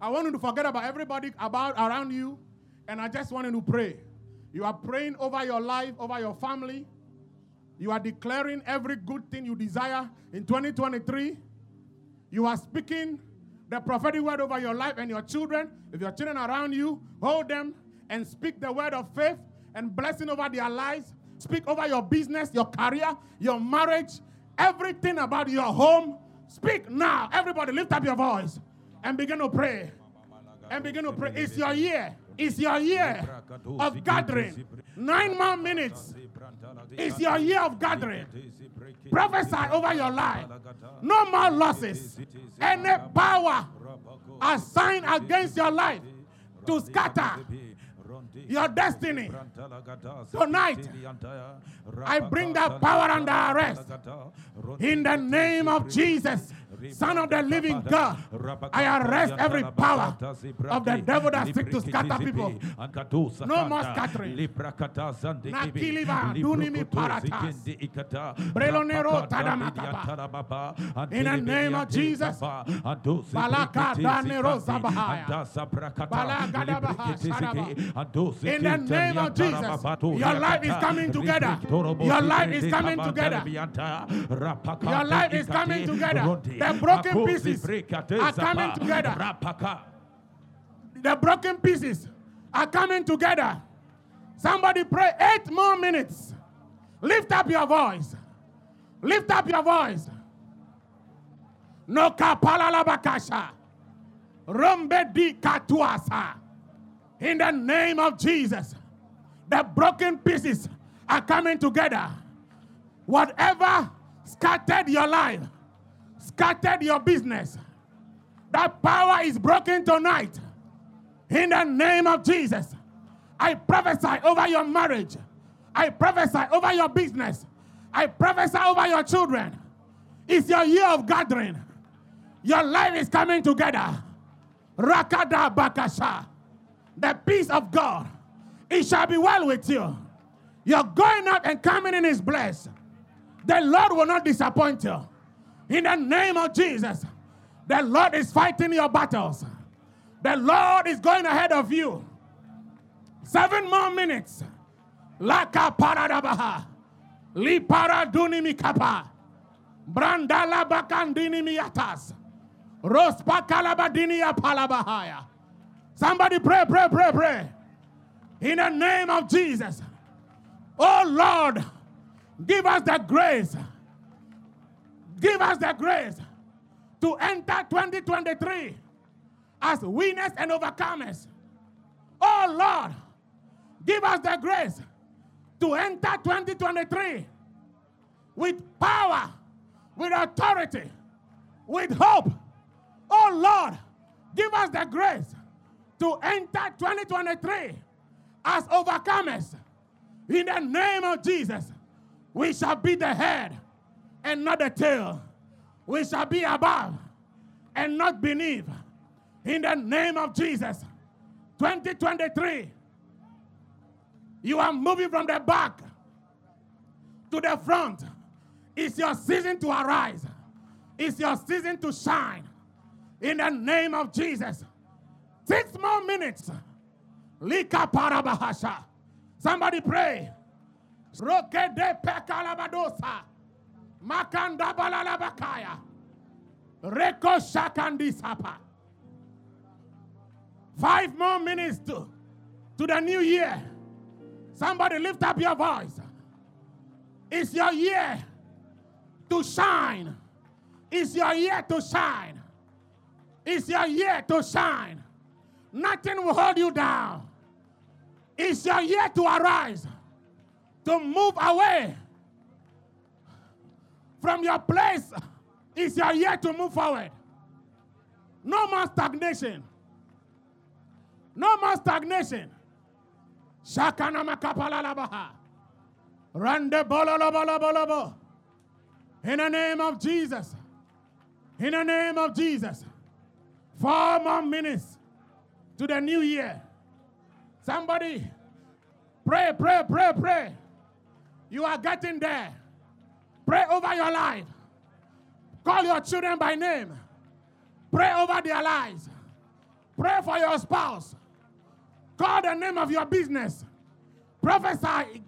Speaker 3: I want you to forget about everybody about around you, and I just want you to pray. You are praying over your life, over your family. You are declaring every good thing you desire in 2023. You are speaking the prophetic word over your life and your children. If your children around you, hold them and speak the word of faith and blessing over their lives. Speak over your business, your career, your marriage, everything about your home. Speak now. Everybody, lift up your voice and begin to pray. And begin to pray. It's your year. It's your year of gathering. Nine more minutes. It's your year of gathering. Prophesy over your life. No more losses. Any power assigned against your life to scatter your destiny. Tonight, I bring that power under arrest. In the name of Jesus, Son of the living God, I arrest every power of the devil that seeks to scatter people. No more scattering. Nakiliva, dunimi paratas. Brelonero tadamataba. In the name of Jesus, Balaka danero zabahaya. Balagadabaha shadaba. In the name of Jesus, your life is coming together. Your life is coming together. Your life is coming together. The broken pieces are coming together. The broken pieces are coming together. Somebody pray eight more minutes. Lift up your voice. Lift up your voice. No kapalalabakasha. Rombe di katuasa. In the name of Jesus, the broken pieces are coming together. Whatever scattered your life, scattered your business, that power is broken tonight. In the name of Jesus, I prophesy over your marriage. I prophesy over your business. I prophesy over your children. It's your year of gathering. Your life is coming together. Rakada Bakasha. The peace of God. It shall be well with you. You're going out and coming in is blessed. The Lord will not disappoint you. In the name of Jesus, the Lord is fighting your battles. The Lord is going ahead of you. Seven more minutes. Laka paradabaha. Li paraduni mikapa. Brandala bakandini miyatas. Rospa kalabadini palabahaya. Somebody pray, pray, pray, pray. In the name of Jesus. Oh Lord, give us the grace. Give us the grace to enter 2023 as winners and overcomers. Oh Lord, give us the grace to enter 2023 with power, with authority, with hope. Oh Lord, give us the grace to enter 2023 as overcomers. In the name of Jesus, we shall be the head and not the tail. We shall be above and not beneath. In the name of Jesus, 2023, you are moving from the back to the front. It's your season to arise. It's your season to shine. In the name of Jesus. Six more minutes. Lika parabahasha. Somebody pray. Roke de pekalabadosa. Makanda balalabakaya. Reko shakandi. Five more minutes to, to the new year. Somebody lift up your voice. It's your year to shine. It's your year to shine. It's your year to shine. Nothing will hold you down. It's your year to arise, to move away from your place. It's your year to move forward. No more stagnation. No more stagnation. Shakana makapalalabaha. Rande bololobolobo. In the name of Jesus. In the name of Jesus. Four more minutes to the new year. Somebody pray, pray, pray, pray. You are getting there. Pray over your life. Call your children by name. Pray over their lives. Pray for your spouse. Call the name of your business. Prophesy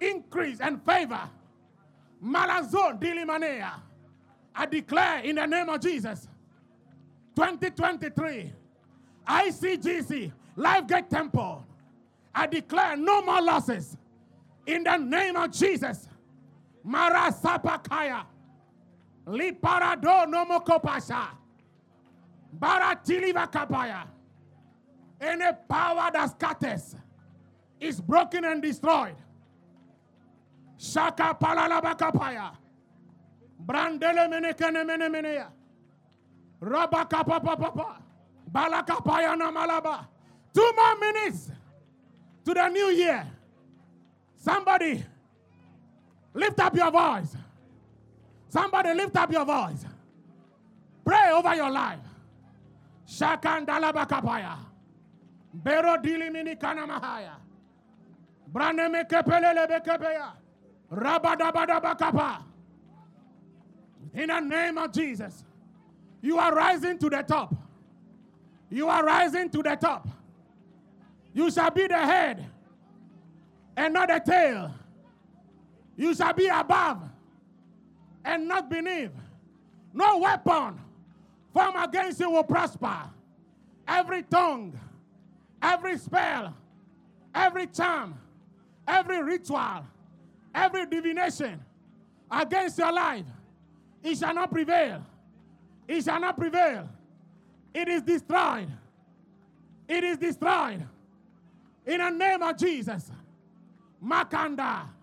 Speaker 3: increase and favor. Malazon dilimanea. I declare in the name of Jesus 2023 ICGC Lifegate Temple. I declare no more losses in the name of Jesus. Marasapakaya. Liparado nomokopasha. Baratiliva kapaya. Any power that scatters is broken and destroyed. Shaka palalabakapaya. Brandele menekene mene menea. Rabaka papa papa. Balakapaya namalaba. Two more minutes to the new year. Somebody lift up your voice. Somebody lift up your voice. Pray over your life. Shakandalabakapaya. Bero dilimini kanamahaya. Braneme kepelele bekepeya. Rabadabadabakapa. In the name of Jesus, you are rising to the top. You are rising to the top. You shall be the head and not the tail. You shall be above and not beneath. No weapon formed against you will prosper. Every tongue, every spell, every charm, every ritual, every divination against your life, it shall not prevail. It shall not prevail. It is destroyed. It is destroyed. In the name of Jesus. Makanda.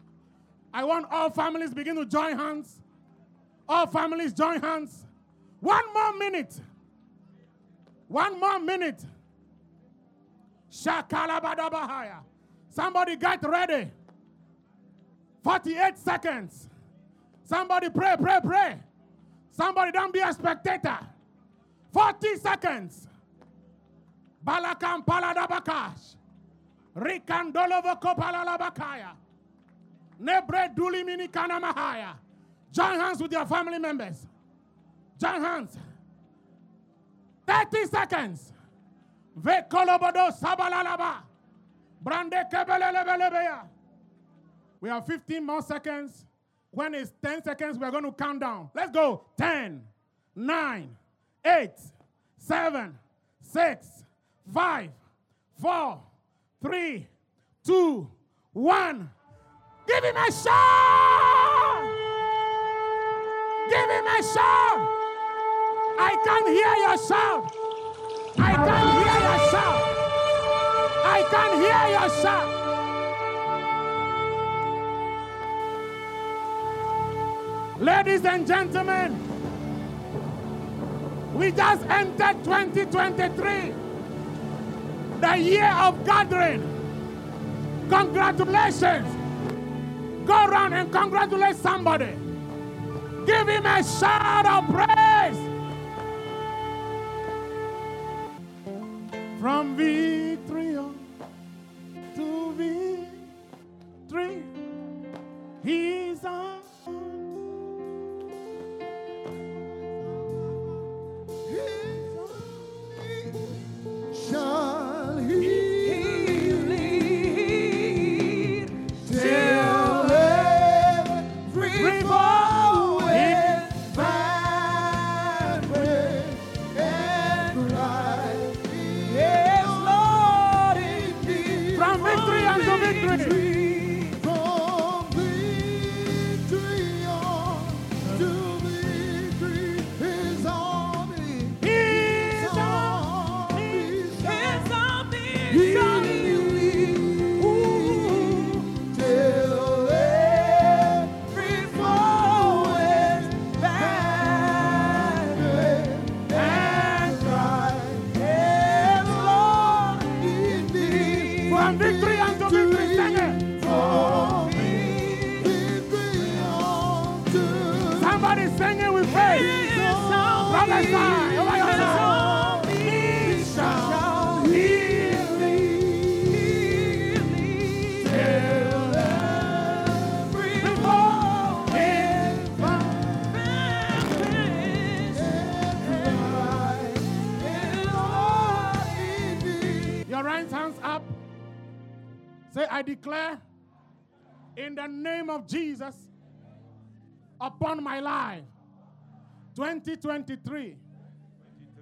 Speaker 3: I want all families begin to join hands. All families join hands. One more minute. One more minute. Shakalabadabahaya. Somebody get ready. 48 seconds. Somebody pray, pray, pray. Somebody don't be a spectator. 40 seconds. Balakam paladabakash. Rikandolovo kopalalabakaya. Join hands with your family members. Join hands. 30 seconds. Vekolobodo sabalalaba. Brande kebelelebelebeya. We have 15 more seconds. When it's 10 seconds, we're going to count down. Let's go. 10, 9, 8, 7, 6, 5, 4, 3, 2, 1. Give him a shout! Give him a shout! I can't hear your shout! I can hear your! I can hear your shout! Ladies and gentlemen, we just entered 2023, the year of gathering. Congratulations. Go around and congratulate somebody. Give him a shout of praise. From victory upon my life. 2023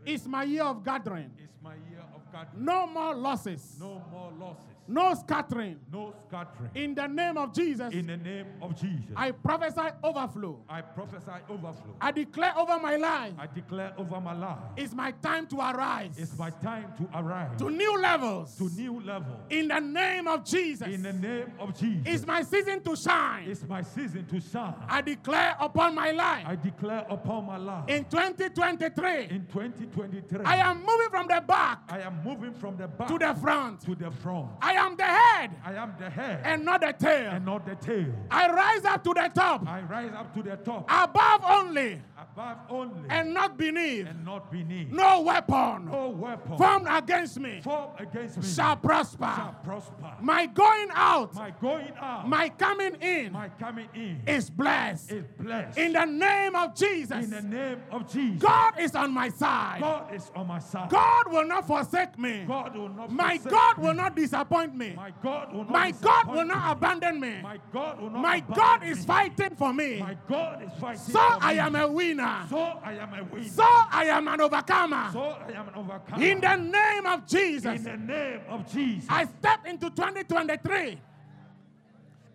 Speaker 3: is my year of gathering.
Speaker 5: It's my year of God.
Speaker 3: No more losses.
Speaker 5: No more losses.
Speaker 3: No scattering.
Speaker 5: No scattering.
Speaker 3: In the name of Jesus,
Speaker 5: In the name of Jesus.
Speaker 3: I prophesy overflow.
Speaker 5: I prophesy overflow.
Speaker 3: I declare over my life,
Speaker 5: I declare over my life.
Speaker 3: it's my time to arise
Speaker 5: It's my time to arrive
Speaker 3: to new levels.
Speaker 5: to new levels.
Speaker 3: In the name of Jesus,
Speaker 5: In the name of Jesus.
Speaker 3: it's my season to shine.
Speaker 5: It's my season to shine.
Speaker 3: I declare upon my life
Speaker 5: I declare upon my life.
Speaker 3: in 2023,
Speaker 5: In 2023.
Speaker 3: I am moving from the back
Speaker 5: I am moving from the back
Speaker 3: to the front.
Speaker 5: to the front.
Speaker 3: I am the head
Speaker 5: I am the head
Speaker 3: and not the tail.
Speaker 5: and not the tail.
Speaker 3: I rise up to the top,
Speaker 5: I rise up to the top,
Speaker 3: above only
Speaker 5: above only
Speaker 3: and not beneath.
Speaker 5: and not beneath.
Speaker 3: No weapon
Speaker 5: No weapon
Speaker 3: formed against me
Speaker 5: formed against me
Speaker 3: shall prosper.
Speaker 5: shall prosper.
Speaker 3: My going out,
Speaker 5: My going out,
Speaker 3: my coming in
Speaker 5: my coming in
Speaker 3: is blessed.
Speaker 5: is blessed.
Speaker 3: In the name of Jesus,
Speaker 5: In the name of Jesus.
Speaker 3: God is on my side.
Speaker 5: God is on my side.
Speaker 3: God will not forsake me.
Speaker 5: God will not
Speaker 3: My God
Speaker 5: me.
Speaker 3: will not disappoint me.
Speaker 5: My God will not
Speaker 3: My God will not abandon me.
Speaker 5: My God will not
Speaker 3: My God
Speaker 5: me.
Speaker 3: is fighting for me.
Speaker 5: My God is fighting
Speaker 3: So
Speaker 5: for
Speaker 3: I
Speaker 5: me.
Speaker 3: am a winner.
Speaker 5: So I am a winner.
Speaker 3: So I am an overcomer.
Speaker 5: So I am an overcomer.
Speaker 3: In the name of Jesus,
Speaker 5: In the name of Jesus.
Speaker 3: I step into 2023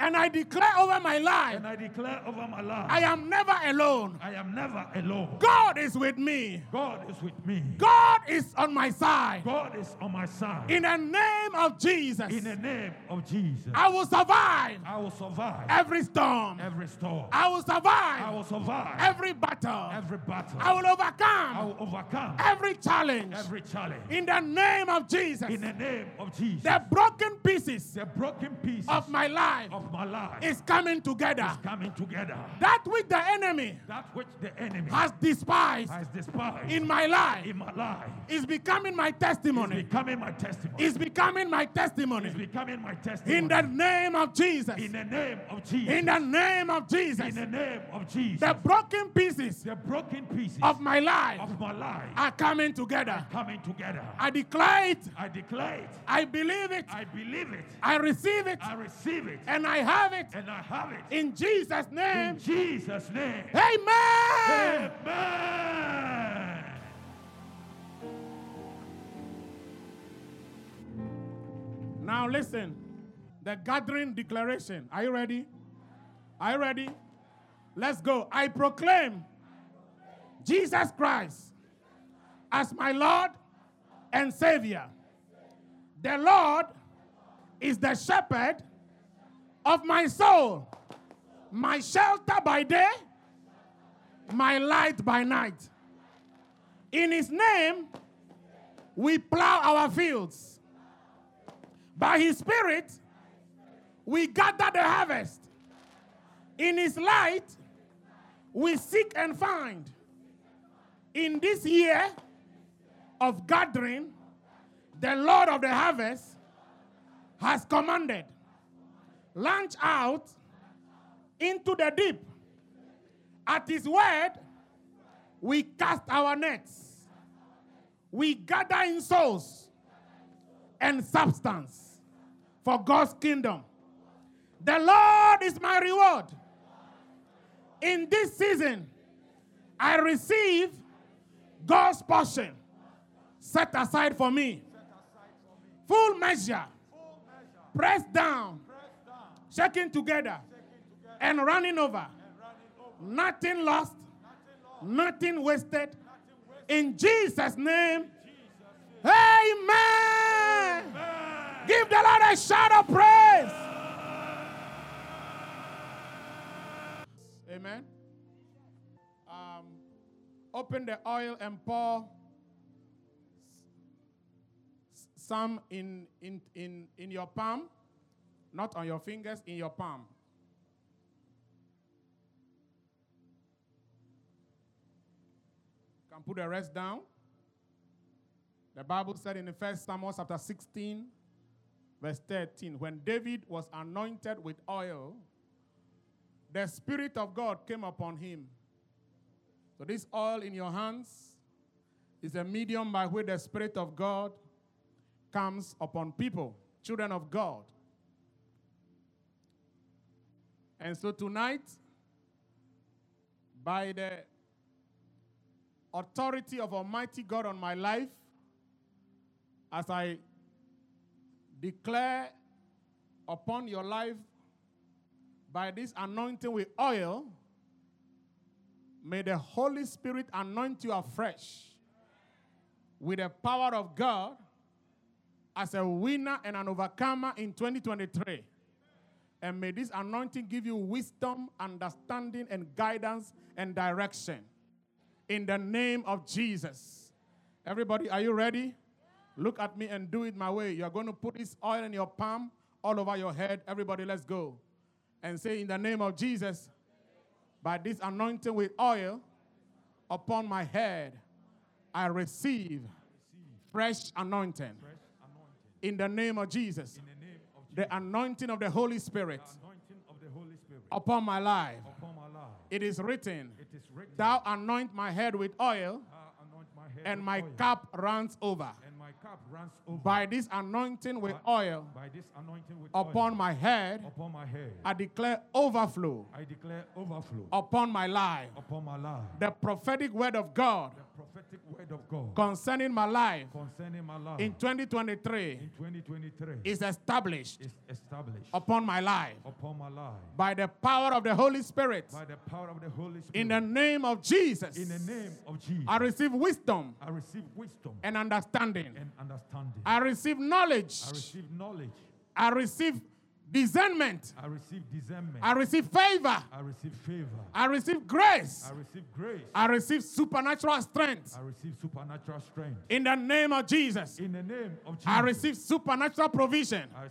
Speaker 3: and I declare over my life
Speaker 5: and I declare over my life.
Speaker 3: I am never alone.
Speaker 5: I am never alone.
Speaker 3: God is with me.
Speaker 5: God is with me.
Speaker 3: God is on my side.
Speaker 5: God is on my side.
Speaker 3: In the name of Jesus,
Speaker 5: In the name of Jesus.
Speaker 3: I will survive
Speaker 5: I will survive
Speaker 3: every storm.
Speaker 5: every storm.
Speaker 3: I will survive.
Speaker 5: I will survive
Speaker 3: every battle.
Speaker 5: every battle.
Speaker 3: I will overcome.
Speaker 5: I will overcome
Speaker 3: every challenge.
Speaker 5: every challenge.
Speaker 3: In the name of Jesus,
Speaker 5: In the name of Jesus.
Speaker 3: the broken pieces
Speaker 5: The broken pieces
Speaker 3: of my life
Speaker 5: of my life
Speaker 3: is coming together.
Speaker 5: coming together.
Speaker 3: That which the enemy
Speaker 5: That which the enemy
Speaker 3: has despised
Speaker 5: has despised
Speaker 3: in my life
Speaker 5: in my life
Speaker 3: is becoming my testimony.
Speaker 5: is becoming my testimony.
Speaker 3: Is becoming my
Speaker 5: Is
Speaker 3: testimony.
Speaker 5: becoming my testimony.
Speaker 3: In the name of Jesus.
Speaker 5: In the name of Jesus.
Speaker 3: In the name of Jesus.
Speaker 5: In the name of Jesus.
Speaker 3: The broken pieces
Speaker 5: the broken pieces
Speaker 3: of my life
Speaker 5: of my life
Speaker 3: are coming together.
Speaker 5: coming together.
Speaker 3: I declare it.
Speaker 5: I declare it.
Speaker 3: I believe it.
Speaker 5: I believe it.
Speaker 3: I receive it.
Speaker 5: I receive it.
Speaker 3: And I have it.
Speaker 5: And I have it.
Speaker 3: In Jesus' name.
Speaker 5: In Jesus' name.
Speaker 3: Amen.
Speaker 5: Amen.
Speaker 3: Now listen. The gathering declaration. Are you ready? Are you ready? Let's go. I proclaim Jesus Christ as my Lord and Savior. The Lord is the shepherd of my soul, my shelter by day, my light by night. In His name, we plow our fields. By His Spirit, we gather the harvest. In His light, we seek and find. In this year of gathering, the Lord of the harvest has commanded launch out into the deep. At His word, we cast our nets. We gather in souls and substance for God's kingdom. The Lord is my reward. In this season, I receive God's portion set aside for me. Full measure, pressed down, shaken together, and running over. Nothing lost, nothing wasted. In Jesus' name, Amen. Give the Lord a shout of praise. Amen. Um, open the oil and pour some in, in, in, in your palm, not on your fingers, in your palm. Can put the rest down. The Bible said in the first Samuel chapter 16, verse 13, when David was anointed with oil, the Spirit of God came upon him. So, this oil in your hands is a medium by which the Spirit of God comes upon people, children of God. And so, tonight, by the authority of Almighty God on my life, as I declare upon your life by this anointing with oil, may the Holy Spirit anoint you afresh with the power of God as a winner and an overcomer in 2023. And may this anointing give you wisdom, understanding, and guidance and direction. In the name of Jesus. Everybody, are you ready? Look at me and do it my way. You're going to put this oil in your palm, all over your head. Everybody, let's go. And say, In the name of Jesus, by this anointing with oil upon my head, I receive fresh anointing. In the name of Jesus,
Speaker 5: the name of Jesus.
Speaker 3: the anointing of the Holy Spirit
Speaker 5: The Holy Spirit
Speaker 3: upon my life.
Speaker 5: upon my life.
Speaker 3: It is written,
Speaker 5: It is written.
Speaker 3: Thou anoint my head with oil,
Speaker 5: my head
Speaker 3: and
Speaker 5: with
Speaker 3: my
Speaker 5: oil,
Speaker 3: cup runs over.
Speaker 5: and my cup runs over.
Speaker 3: By this anointing with
Speaker 5: By-
Speaker 3: oil
Speaker 5: by anointing with
Speaker 3: upon
Speaker 5: oil
Speaker 3: my head,
Speaker 5: upon my head.
Speaker 3: I declare overflow
Speaker 5: I declare overflow
Speaker 3: upon my life.
Speaker 5: upon my life.
Speaker 3: The prophetic word of God
Speaker 5: prophetic word of God
Speaker 3: concerning my life
Speaker 5: concerning my life
Speaker 3: in 2023
Speaker 5: in 2023
Speaker 3: is established
Speaker 5: is established
Speaker 3: upon my life
Speaker 5: upon my life
Speaker 3: by the power of the Holy Spirit.
Speaker 5: by the power of the Holy Spirit.
Speaker 3: In the name of Jesus,
Speaker 5: In the name of Jesus,
Speaker 3: I receive wisdom
Speaker 5: I receive wisdom
Speaker 3: and understanding.
Speaker 5: and understanding.
Speaker 3: I receive knowledge.
Speaker 5: I receive knowledge.
Speaker 3: I receive discernment.
Speaker 5: I receive discernment.
Speaker 3: I receive favor.
Speaker 5: I receive favor.
Speaker 3: I receive grace.
Speaker 5: I receive grace.
Speaker 3: I receive supernatural strength.
Speaker 5: I receive supernatural strength.
Speaker 3: In the name of Jesus,
Speaker 5: In the name of Jesus,
Speaker 3: I receive supernatural provision.
Speaker 5: I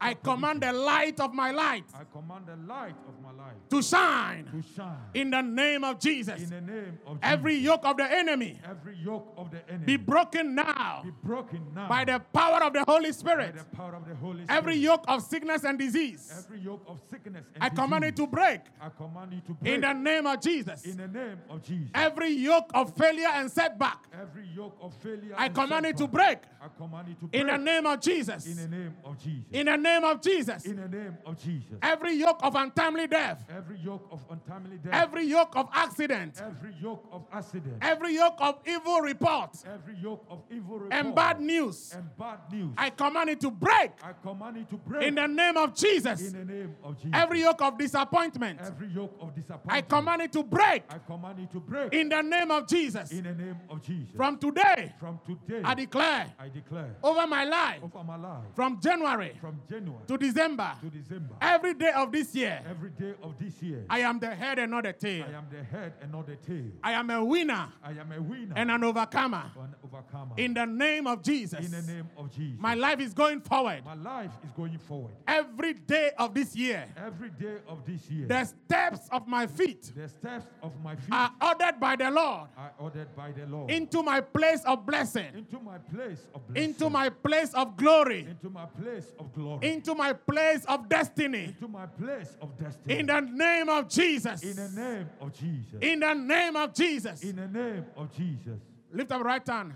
Speaker 3: I command the light of my light
Speaker 5: I command the light of my life
Speaker 3: to shine.
Speaker 5: to shine.
Speaker 3: In the name of Jesus,
Speaker 5: In the name of Jesus.
Speaker 3: every yoke of the enemy
Speaker 5: every yoke of the enemy
Speaker 3: be broken now
Speaker 5: be broken now
Speaker 3: by the power of the Holy
Speaker 5: by
Speaker 3: Spirit.
Speaker 5: the power of the Holy Spirit.
Speaker 3: Every yoke of sickness and disease,
Speaker 5: every yoke of sickness and
Speaker 3: I command it to
Speaker 5: disease,
Speaker 3: break.
Speaker 5: I command you to break
Speaker 3: In the name of Jesus.
Speaker 5: in the name of Jesus.
Speaker 3: Every yoke of failure and setback,
Speaker 5: Every yoke of failure
Speaker 3: I
Speaker 5: and
Speaker 3: command it to break.
Speaker 5: I command you to break
Speaker 3: In the name of Jesus.
Speaker 5: in the name of Jesus.
Speaker 3: In the name of Jesus.
Speaker 5: In the name of Jesus.
Speaker 3: Every yoke of untimely death,
Speaker 5: Every yoke of untimely death.
Speaker 3: every yoke of accident,
Speaker 5: every yoke of accident.
Speaker 3: every yoke of evil report
Speaker 5: Every yoke of evil report.
Speaker 3: and bad news,
Speaker 5: and bad news.
Speaker 3: I command it to break.
Speaker 5: I command you to break
Speaker 3: In the name of Jesus.
Speaker 5: in the name of Jesus.
Speaker 3: Every yoke of disappointment,
Speaker 5: every yoke of disappointment.
Speaker 3: I command it to break.
Speaker 5: I command you to break
Speaker 3: In the name of Jesus.
Speaker 5: in the name of Jesus.
Speaker 3: From today,
Speaker 5: From today,
Speaker 3: I declare
Speaker 5: I declare
Speaker 3: over my life
Speaker 5: over my life
Speaker 3: from January
Speaker 5: from January
Speaker 3: to December,
Speaker 5: to December,
Speaker 3: every day of this year,
Speaker 5: every day of this year,
Speaker 3: I am the head and not the tail.
Speaker 5: I am the head and not the tail.
Speaker 3: I am a winner
Speaker 5: I am a winner
Speaker 3: and an overcomer.
Speaker 5: an overcomer.
Speaker 3: In the name of Jesus.
Speaker 5: In the name of Jesus.
Speaker 3: My life is going forward.
Speaker 5: My life is going forward.
Speaker 3: Every day of this year,
Speaker 5: Every day of this year,
Speaker 3: the steps of my feet
Speaker 5: the steps of my feet
Speaker 3: are ordered by the Lord
Speaker 5: are ordered by the Lord
Speaker 3: into my place of blessing,
Speaker 5: into my place of blessing,
Speaker 3: into my place of glory,
Speaker 5: into my place of glory,
Speaker 3: into my place of destiny.
Speaker 5: into my place of destiny.
Speaker 3: In the name of Jesus.
Speaker 5: In the name of Jesus.
Speaker 3: In the name of Jesus.
Speaker 5: In the name of Jesus.
Speaker 3: Lift up right hand.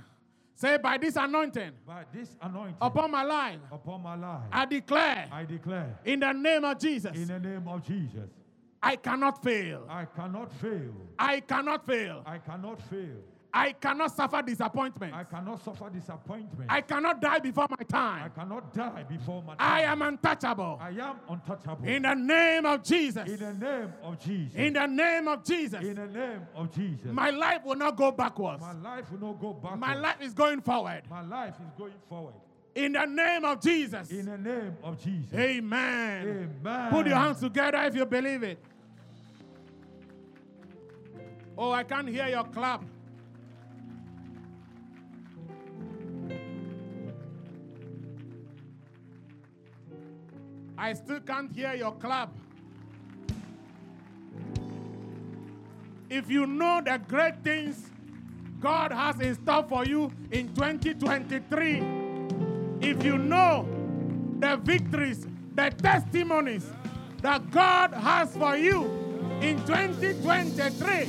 Speaker 3: Say, by this anointing
Speaker 5: By this anointing
Speaker 3: upon my life,
Speaker 5: upon my life,
Speaker 3: I declare,
Speaker 5: I declare
Speaker 3: in the name of Jesus,
Speaker 5: in the name of Jesus,
Speaker 3: I cannot fail.
Speaker 5: I cannot fail.
Speaker 3: I cannot fail.
Speaker 5: I cannot fail.
Speaker 3: I cannot suffer disappointment.
Speaker 5: I cannot suffer disappointment.
Speaker 3: I cannot die before my time.
Speaker 5: I cannot die before my time.
Speaker 3: I am untouchable.
Speaker 5: I am untouchable.
Speaker 3: In the name of Jesus.
Speaker 5: In the name of Jesus.
Speaker 3: In the name of Jesus.
Speaker 5: In the name of Jesus.
Speaker 3: My life will not go backwards.
Speaker 5: My life will not go back.
Speaker 3: My life is going forward.
Speaker 5: My life is going forward.
Speaker 3: In the name of Jesus.
Speaker 5: In the name of Jesus.
Speaker 3: Amen.
Speaker 5: Amen.
Speaker 3: Put your hands together if you believe it. Oh, I can't hear your clap. I still can't hear your clap. If you know the great things God has in store for you in 2023, if you know the victories, the testimonies that God has for you in 2023,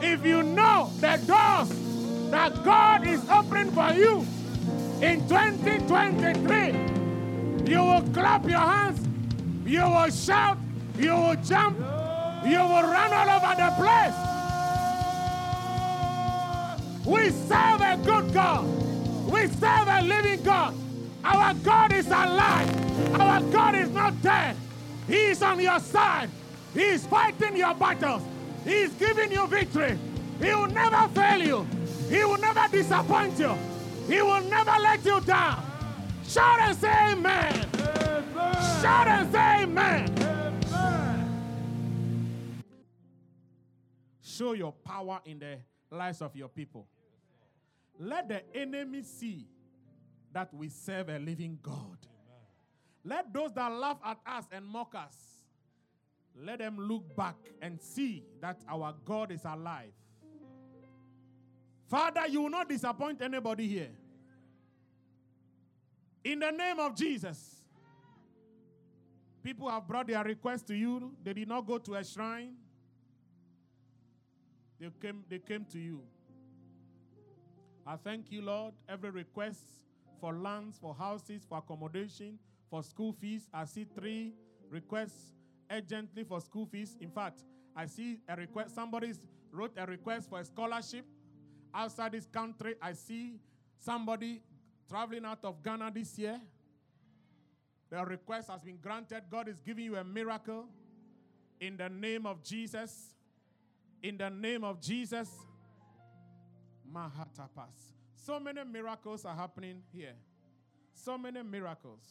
Speaker 3: if you know the doors that God is opening for you in 2023, you will clap your hands, you will shout, you will jump, you will run all over the place. We serve a good God. We serve a living God. Our God is alive. Our God is not dead. He is on your side. He is fighting your battles. He is giving you victory. He will never fail you. He will never disappoint you. He will never let you down. Shout and say amen. Shout and say amen. Show your power in the lives of your people. Let the enemy see that we serve a living God. Let those that laugh at us and mock us, let them look back and see that our God is alive. Father, you will not disappoint anybody here. In the name of Jesus. People have brought their request to you. They did not go to a shrine. They came, they came to you. I thank you, Lord. Every request for lands, for houses, for accommodation, for school fees. I see three requests urgently for school fees. In fact, I see a request. Somebody wrote a request for a scholarship outside this country. I see somebody traveling out of Ghana this year. The request has been granted. God is giving you a miracle in the name of Jesus. In the name of Jesus. Mahatapas. So many miracles are happening here. So many miracles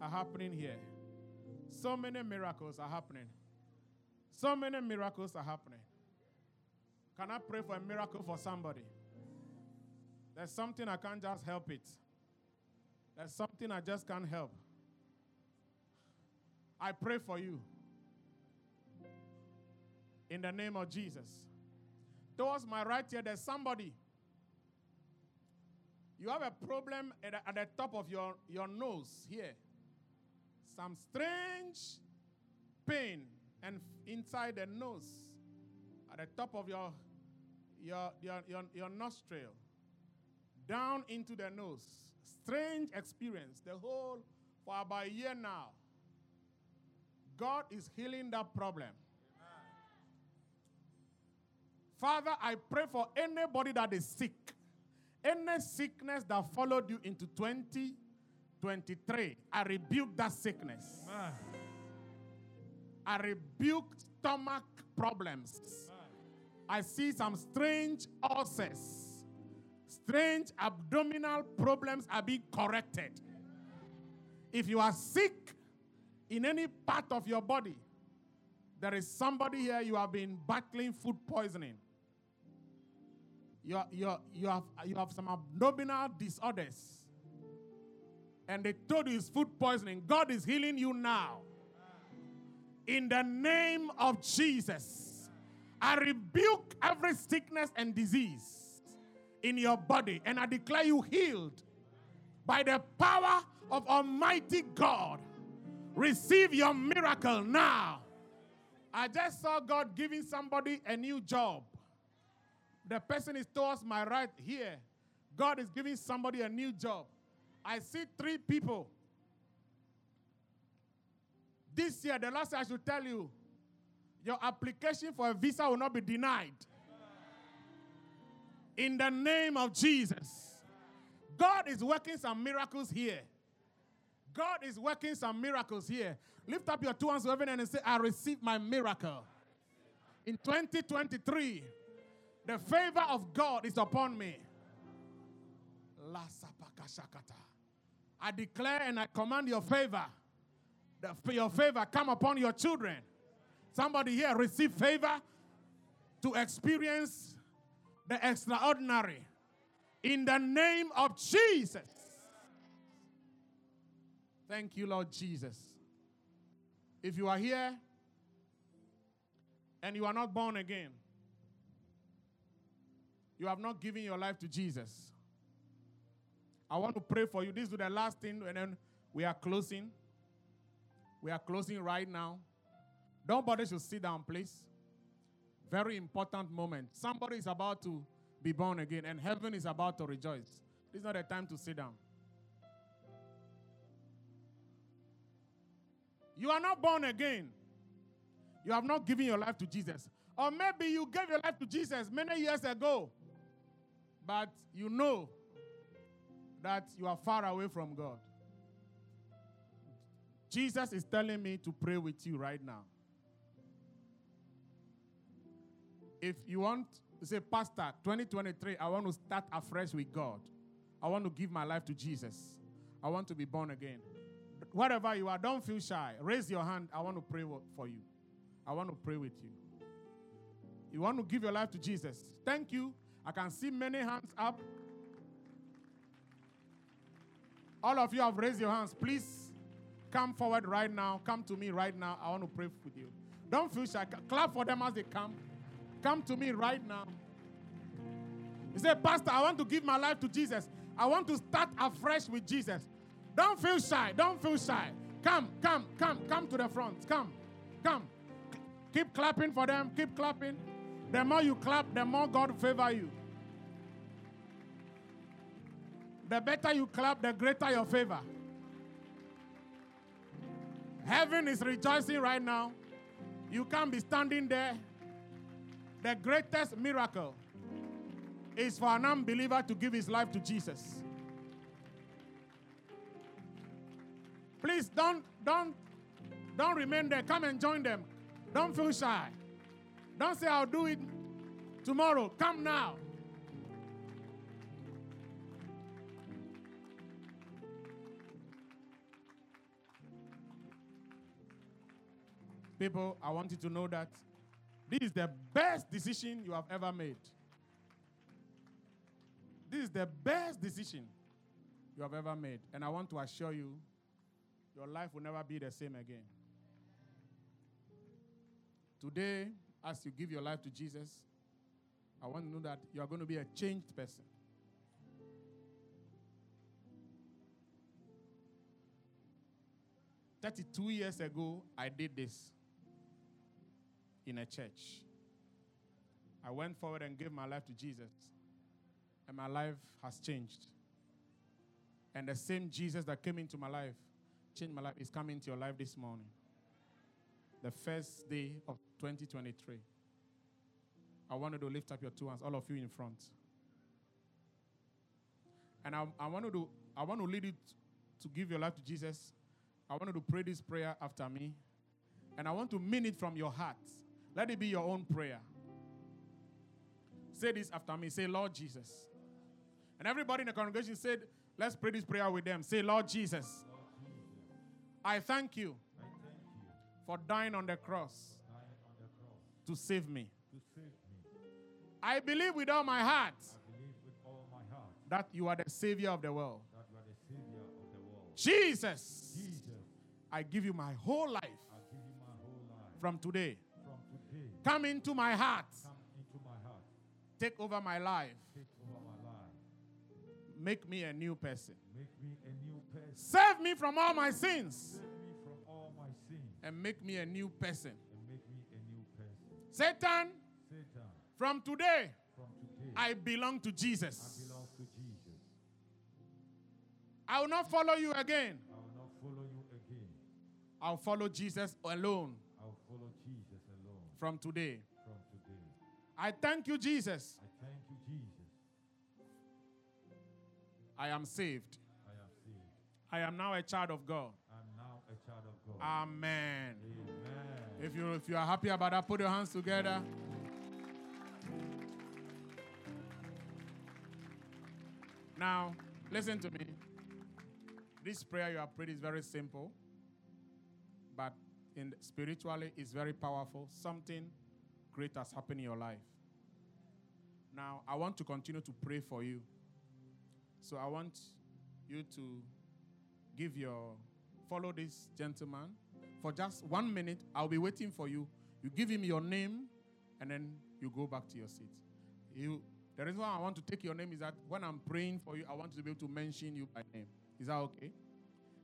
Speaker 3: are happening here. So many miracles are happening. So many miracles are happening. Can I pray for a miracle for somebody? There's something I can't just help it. There's something I just can't help. I pray for you. In the name of Jesus. Towards my right here, there's somebody. You have a problem at the, at the top of your, your nose here. Some strange pain and inside the nose, at the top of your, your, your, your, your nostril, down into the nose. Strange experience, the whole, for about a year now. God is healing that problem. Father, I pray for anybody that is sick, any sickness that followed you into 2023, I rebuke that sickness. I rebuke stomach problems. I see some strange ulcers, strange abdominal problems are being corrected. If you are sick in any part of your body, there is somebody here you have been battling food poisoning. You, you, you, have, you have some abdominal disorders. And they told you it's food poisoning. God is healing you now. In the name of Jesus, I rebuke every sickness and disease in your body, and I declare you healed by the power of Almighty God. Receive your miracle now. I just saw God giving somebody a new job. The person is towards my right here. God is giving somebody a new job. I see three people. This year, the last I should tell you, your application for a visa will not be denied. In the name of Jesus. God is working some miracles here. God is working some miracles here. Lift up your two hands to heaven and say, I receive my miracle. In 2023, the favor of God is upon me. I declare and I command your favor. The, your favor come upon your children. Somebody here receive favor to experience the extraordinary. In the name of Jesus. Thank you, Lord Jesus. If you are here and you are not born again, you have not given your life to Jesus. I want to pray for you. This is the last thing, and then we are closing. We are closing right now. Nobody should sit down, please. Very important moment. Somebody is about to be born again, and heaven is about to rejoice. This is not a time to sit down. You are not born again. You have not given your life to Jesus. Or maybe you gave your life to Jesus many years ago, but you know that you are far away from God. Jesus is telling me to pray with you right now. If you want to say, Pastor, 2023, I want to start afresh with God. I want to give my life to Jesus. I want to be born again. Wherever you are, don't feel shy. Raise your hand. I want to pray for you. I want to pray with you. You want to give your life to Jesus. Thank you. I can see many hands up. All of you have raised your hands. Please come forward right now. Come to me right now. I want to pray with you. Don't feel shy. Clap for them as they come. Come to me right now. He said, Pastor, I want to give my life to Jesus. I want to start afresh with Jesus. Don't feel shy. Don't feel shy. Come, come, come, come to the front. Come, come. Keep clapping for them. Keep clapping. The more you clap, the more God favor you. The better you clap, the greater your favor. Heaven is rejoicing right now. You can't be standing there. The greatest miracle is for an unbeliever to give his life to Jesus. Please don't don't don't remain there. Come and join them. Don't feel shy. Don't say I'll do it tomorrow. Come now. People, I want you to know that this is the best decision you have ever made. This is the best decision you have ever made. And I want to assure you, your life will never be the same again. Today, as you give your life to Jesus, I want to know that you are going to be a changed person. Thirty-two years ago, I did this in a church. I went forward and gave my life to Jesus, and my life has changed. And the same Jesus that came into my life, changed my life, is coming into your life this morning. The first day of 2023. I wanted to lift up your two hands, all of you in front. And I, I wanted to I want to lead you to give your life to Jesus. I wanted to pray this prayer after me. And I want to mean it from your heart. Let it be your own prayer. Say this after me. Say, Lord Jesus. And everybody in the congregation said, let's pray this prayer with them. Say, Lord Jesus, I thank you for dying on the cross to save me. I believe with all my heart that you are the Savior of the world. Jesus, I give you my whole life
Speaker 5: I give you my whole life.
Speaker 3: from today. Come into my heart,
Speaker 5: into my heart.
Speaker 3: take over my life,
Speaker 5: Take over my life.
Speaker 3: make me a new person.
Speaker 5: Make me a new person.
Speaker 3: Save me from all my sins
Speaker 5: Save me from all my sins
Speaker 3: and make me a new person.
Speaker 5: and make me a new person.
Speaker 3: Satan,
Speaker 5: Satan,
Speaker 3: from today,
Speaker 5: from today,
Speaker 3: I belong to
Speaker 5: I
Speaker 3: Jesus.
Speaker 5: belong to Jesus.
Speaker 3: I will not follow you again.
Speaker 5: I will not follow you again.
Speaker 3: I'll follow Jesus alone
Speaker 5: I will follow Jesus alone
Speaker 3: from today.
Speaker 5: from today.
Speaker 3: I thank you, Jesus.
Speaker 5: I thank you, Jesus.
Speaker 3: I am saved.
Speaker 5: I am saved.
Speaker 3: I am now a child of God.
Speaker 5: I'm now a child of God.
Speaker 3: Amen.
Speaker 5: Amen.
Speaker 3: If you if you are happy about that, put your hands together. Now, listen to me. This prayer you are praying is very simple, in spiritually is very powerful. Something great has happened in your life. Now, I want to continue to pray for you. So I want you to give your follow this gentleman for just one minute. I'll be waiting for you. You give him your name, and then you go back to your seat. You, the reason why I want to take your name is that when I'm praying for you, I want to be able to mention you by name. Is that okay?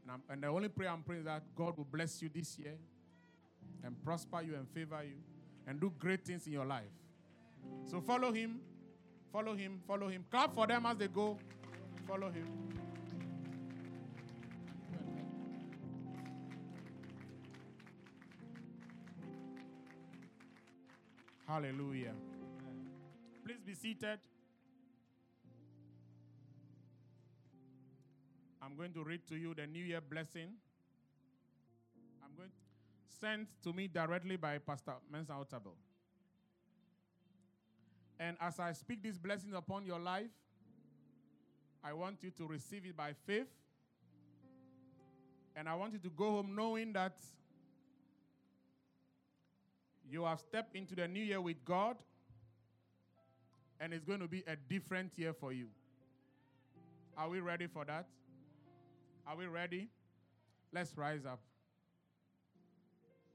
Speaker 3: And, and the only prayer I'm praying is that God will bless you this year and prosper you and favor you and do great things in your life. So follow him, follow him, follow him. Clap for them as they go. Follow him. Hallelujah. Please be seated. I'm going to read to you the New Year blessing. Sent to me directly by Pastor Mensa Otabil. And as I speak these blessings upon your life, I want you to receive it by faith. And I want you to go home knowing that you have stepped into the new year with God, and it's going to be a different year for you. Are we ready for that? Are we ready? Let's rise up.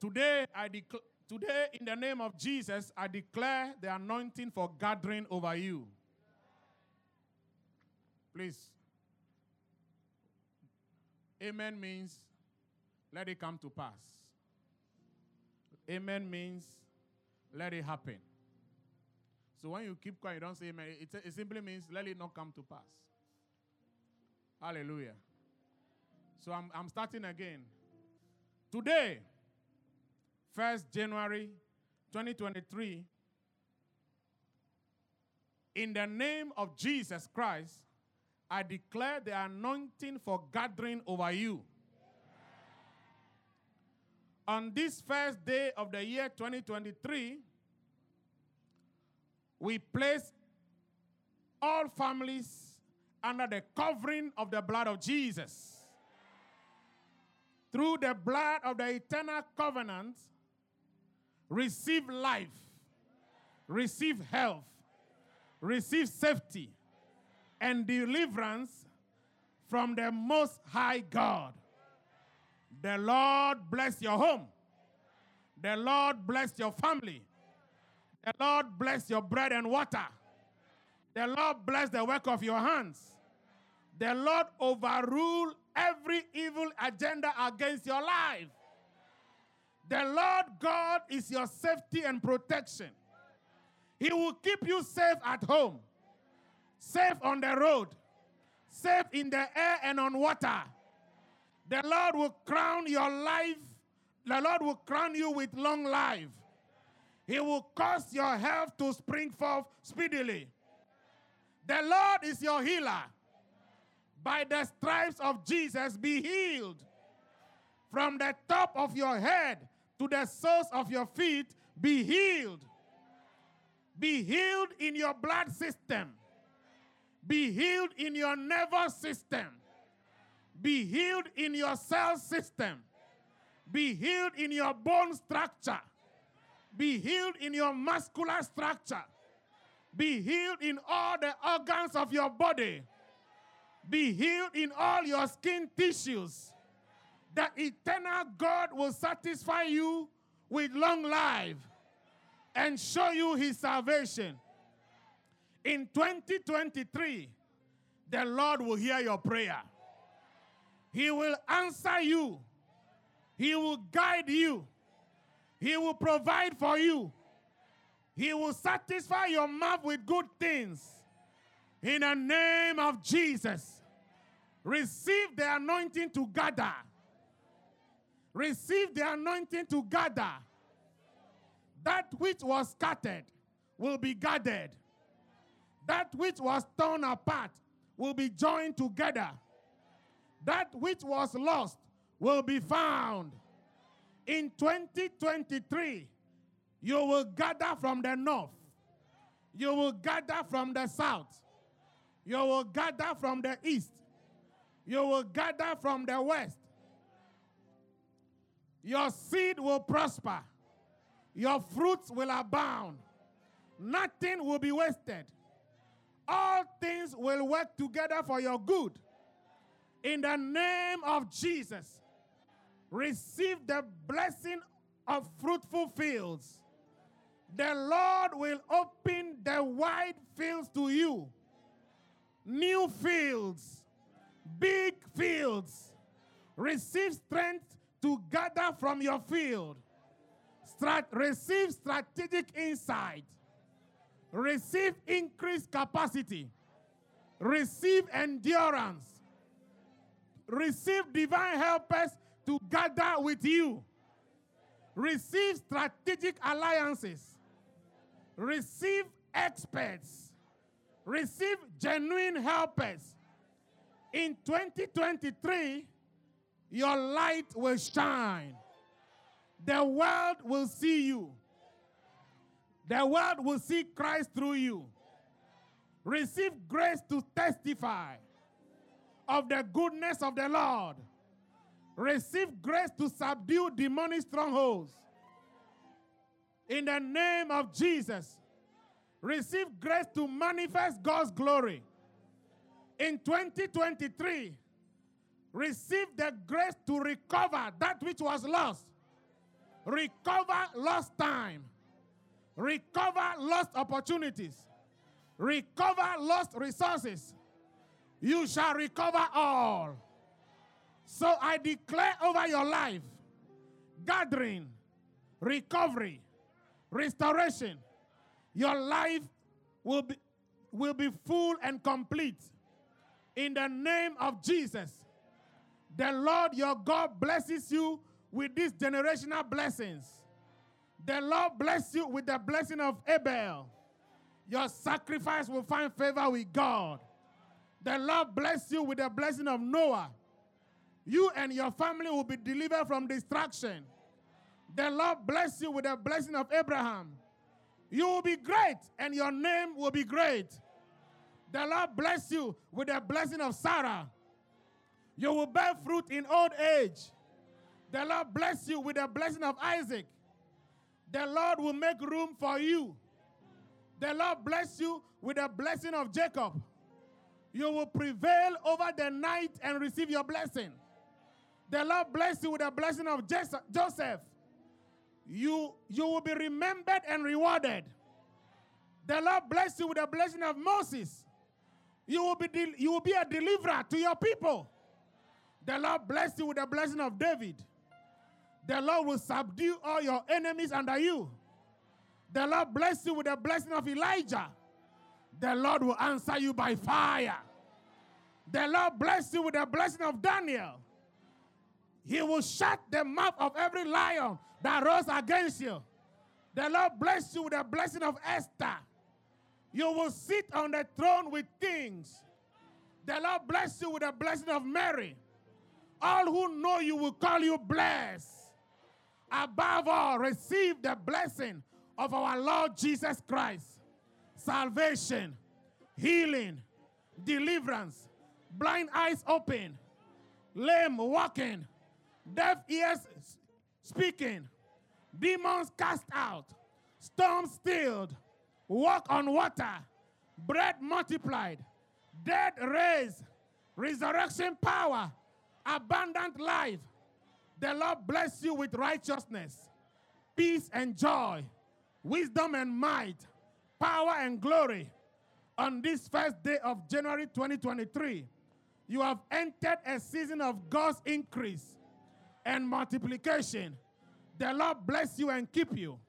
Speaker 3: Today, I declare. Today, in the name of Jesus, I declare the anointing for gathering over you. Please. Amen means let it come to pass. Amen means let it happen. So when you keep quiet, you don't say amen. It, it simply means let it not come to pass. Hallelujah. So I'm, I'm starting again. Today, 1st January 2023, in the name of Jesus Christ, I declare the anointing for gathering over you. On this first day of the year 2023, we place all families under the covering of the blood of Jesus. Through the blood of the eternal covenant, receive life, receive health, receive safety, and deliverance from the Most High God. The Lord bless your home. The Lord bless your family. The Lord bless your bread and water. The Lord bless the work of your hands. The Lord overrule every evil agenda against your life. The Lord God is your safety and protection. He will keep you safe at home, safe on the road, safe in the air and on water. The Lord will crown your life. The Lord will crown you with long life. He will cause your health to spring forth speedily. The Lord is your healer. By the stripes of Jesus, be healed. From the top of your head to the soles of your feet, be healed. Be healed in your blood system. Be healed in your nervous system. Be healed in your cell system. Be healed in your bone structure. Be healed in your muscular structure. Be healed in all the organs of your body. Be healed in all your skin tissues. The eternal God will satisfy you with long life and show you his salvation. In 2023, the Lord will hear your prayer. He will answer you. He will guide you. He will provide for you. He will satisfy your mouth with good things. In the name of Jesus, receive the anointing to gather. Receive the anointing to gather. That which was scattered will be gathered. That which was torn apart will be joined together. That which was lost will be found. In 2023, you will gather from the north. You will gather from the south. You will gather from the east. You will gather from the west. Your seed will prosper. Your fruits will abound. Nothing will be wasted. All things will work together for your good. In the name of Jesus. Receive the blessing of fruitful fields. The Lord will open the wide fields to you. New fields, big fields. Receive strength to gather from your field. Strat- receive strategic insight. Receive increased capacity. Receive endurance. Receive divine helpers to gather with you. Receive strategic alliances. Receive experts. Receive genuine helpers. In 2023, your light will shine. The world will see you. The world will see Christ through you. Receive grace to testify of the goodness of the Lord. Receive grace to subdue demonic strongholds. In the name of Jesus, receive grace to manifest God's glory. In 2023, receive the grace to recover that which was lost. Recover lost time. Recover lost opportunities. Recover lost resources. You shall recover all. So I declare over your life gathering, recovery, restoration. Your life will be, will be full and complete. In the name of Jesus, the Lord your God blesses you with these generational blessings. The Lord bless you with the blessing of Abel. Your sacrifice will find favor with God. The Lord bless you with the blessing of Noah. You and your family will be delivered from destruction. The Lord bless you with the blessing of Abraham. You will be great, and your name will be great. The Lord bless you with the blessing of Sarah. You will bear fruit in old age. The Lord bless you with the blessing of Isaac. The Lord will make room for you. The Lord bless you with the blessing of Jacob. You will prevail over the night and receive your blessing. The Lord bless you with the blessing of Joseph. You, you will be remembered and rewarded. The Lord bless you with the blessing of Moses. You will be, del- you will be a deliverer to your people. The Lord bless you with the blessing of David. The Lord will subdue all your enemies under you. The Lord bless you with the blessing of Elijah. The Lord will answer you by fire. The Lord bless you with the blessing of Daniel. He will shut the mouth of every lion that rose against you. The Lord bless you with the blessing of Esther. You will sit on the throne with kings. The Lord bless you with the blessing of Mary. All who know you will call you blessed. Above all, receive the blessing of our Lord Jesus Christ salvation, healing, deliverance, blind eyes open, lame walking, deaf ears speaking, demons cast out, storms stilled, walk on water, bread multiplied, dead raised, resurrection power, abundant life. The Lord bless you with righteousness, peace and joy, wisdom and might, power and glory. On this first day of January 2023, you have entered a season of God's increase and multiplication. The Lord bless you and keep you.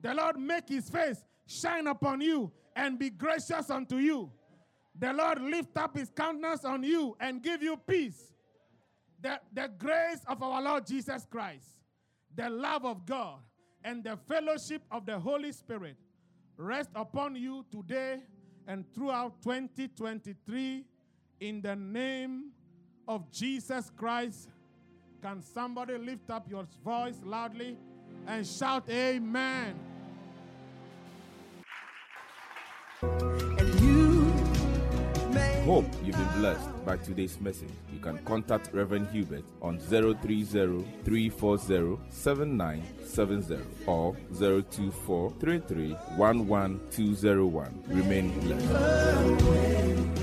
Speaker 3: The Lord make his face shine upon you and be gracious unto you. The Lord lift up his countenance on you and give you peace. The, the grace of our Lord Jesus Christ, the love of God, and the fellowship of the Holy Spirit rest upon you today and throughout 2023 in the name of Jesus Christ. Can somebody lift up your voice loudly and shout, Amen?
Speaker 2: and you may
Speaker 1: Hope you've been blessed by today's message. Can contact Reverend Hubert on 030-340-7970 or 024-33-11201. Remain blessed.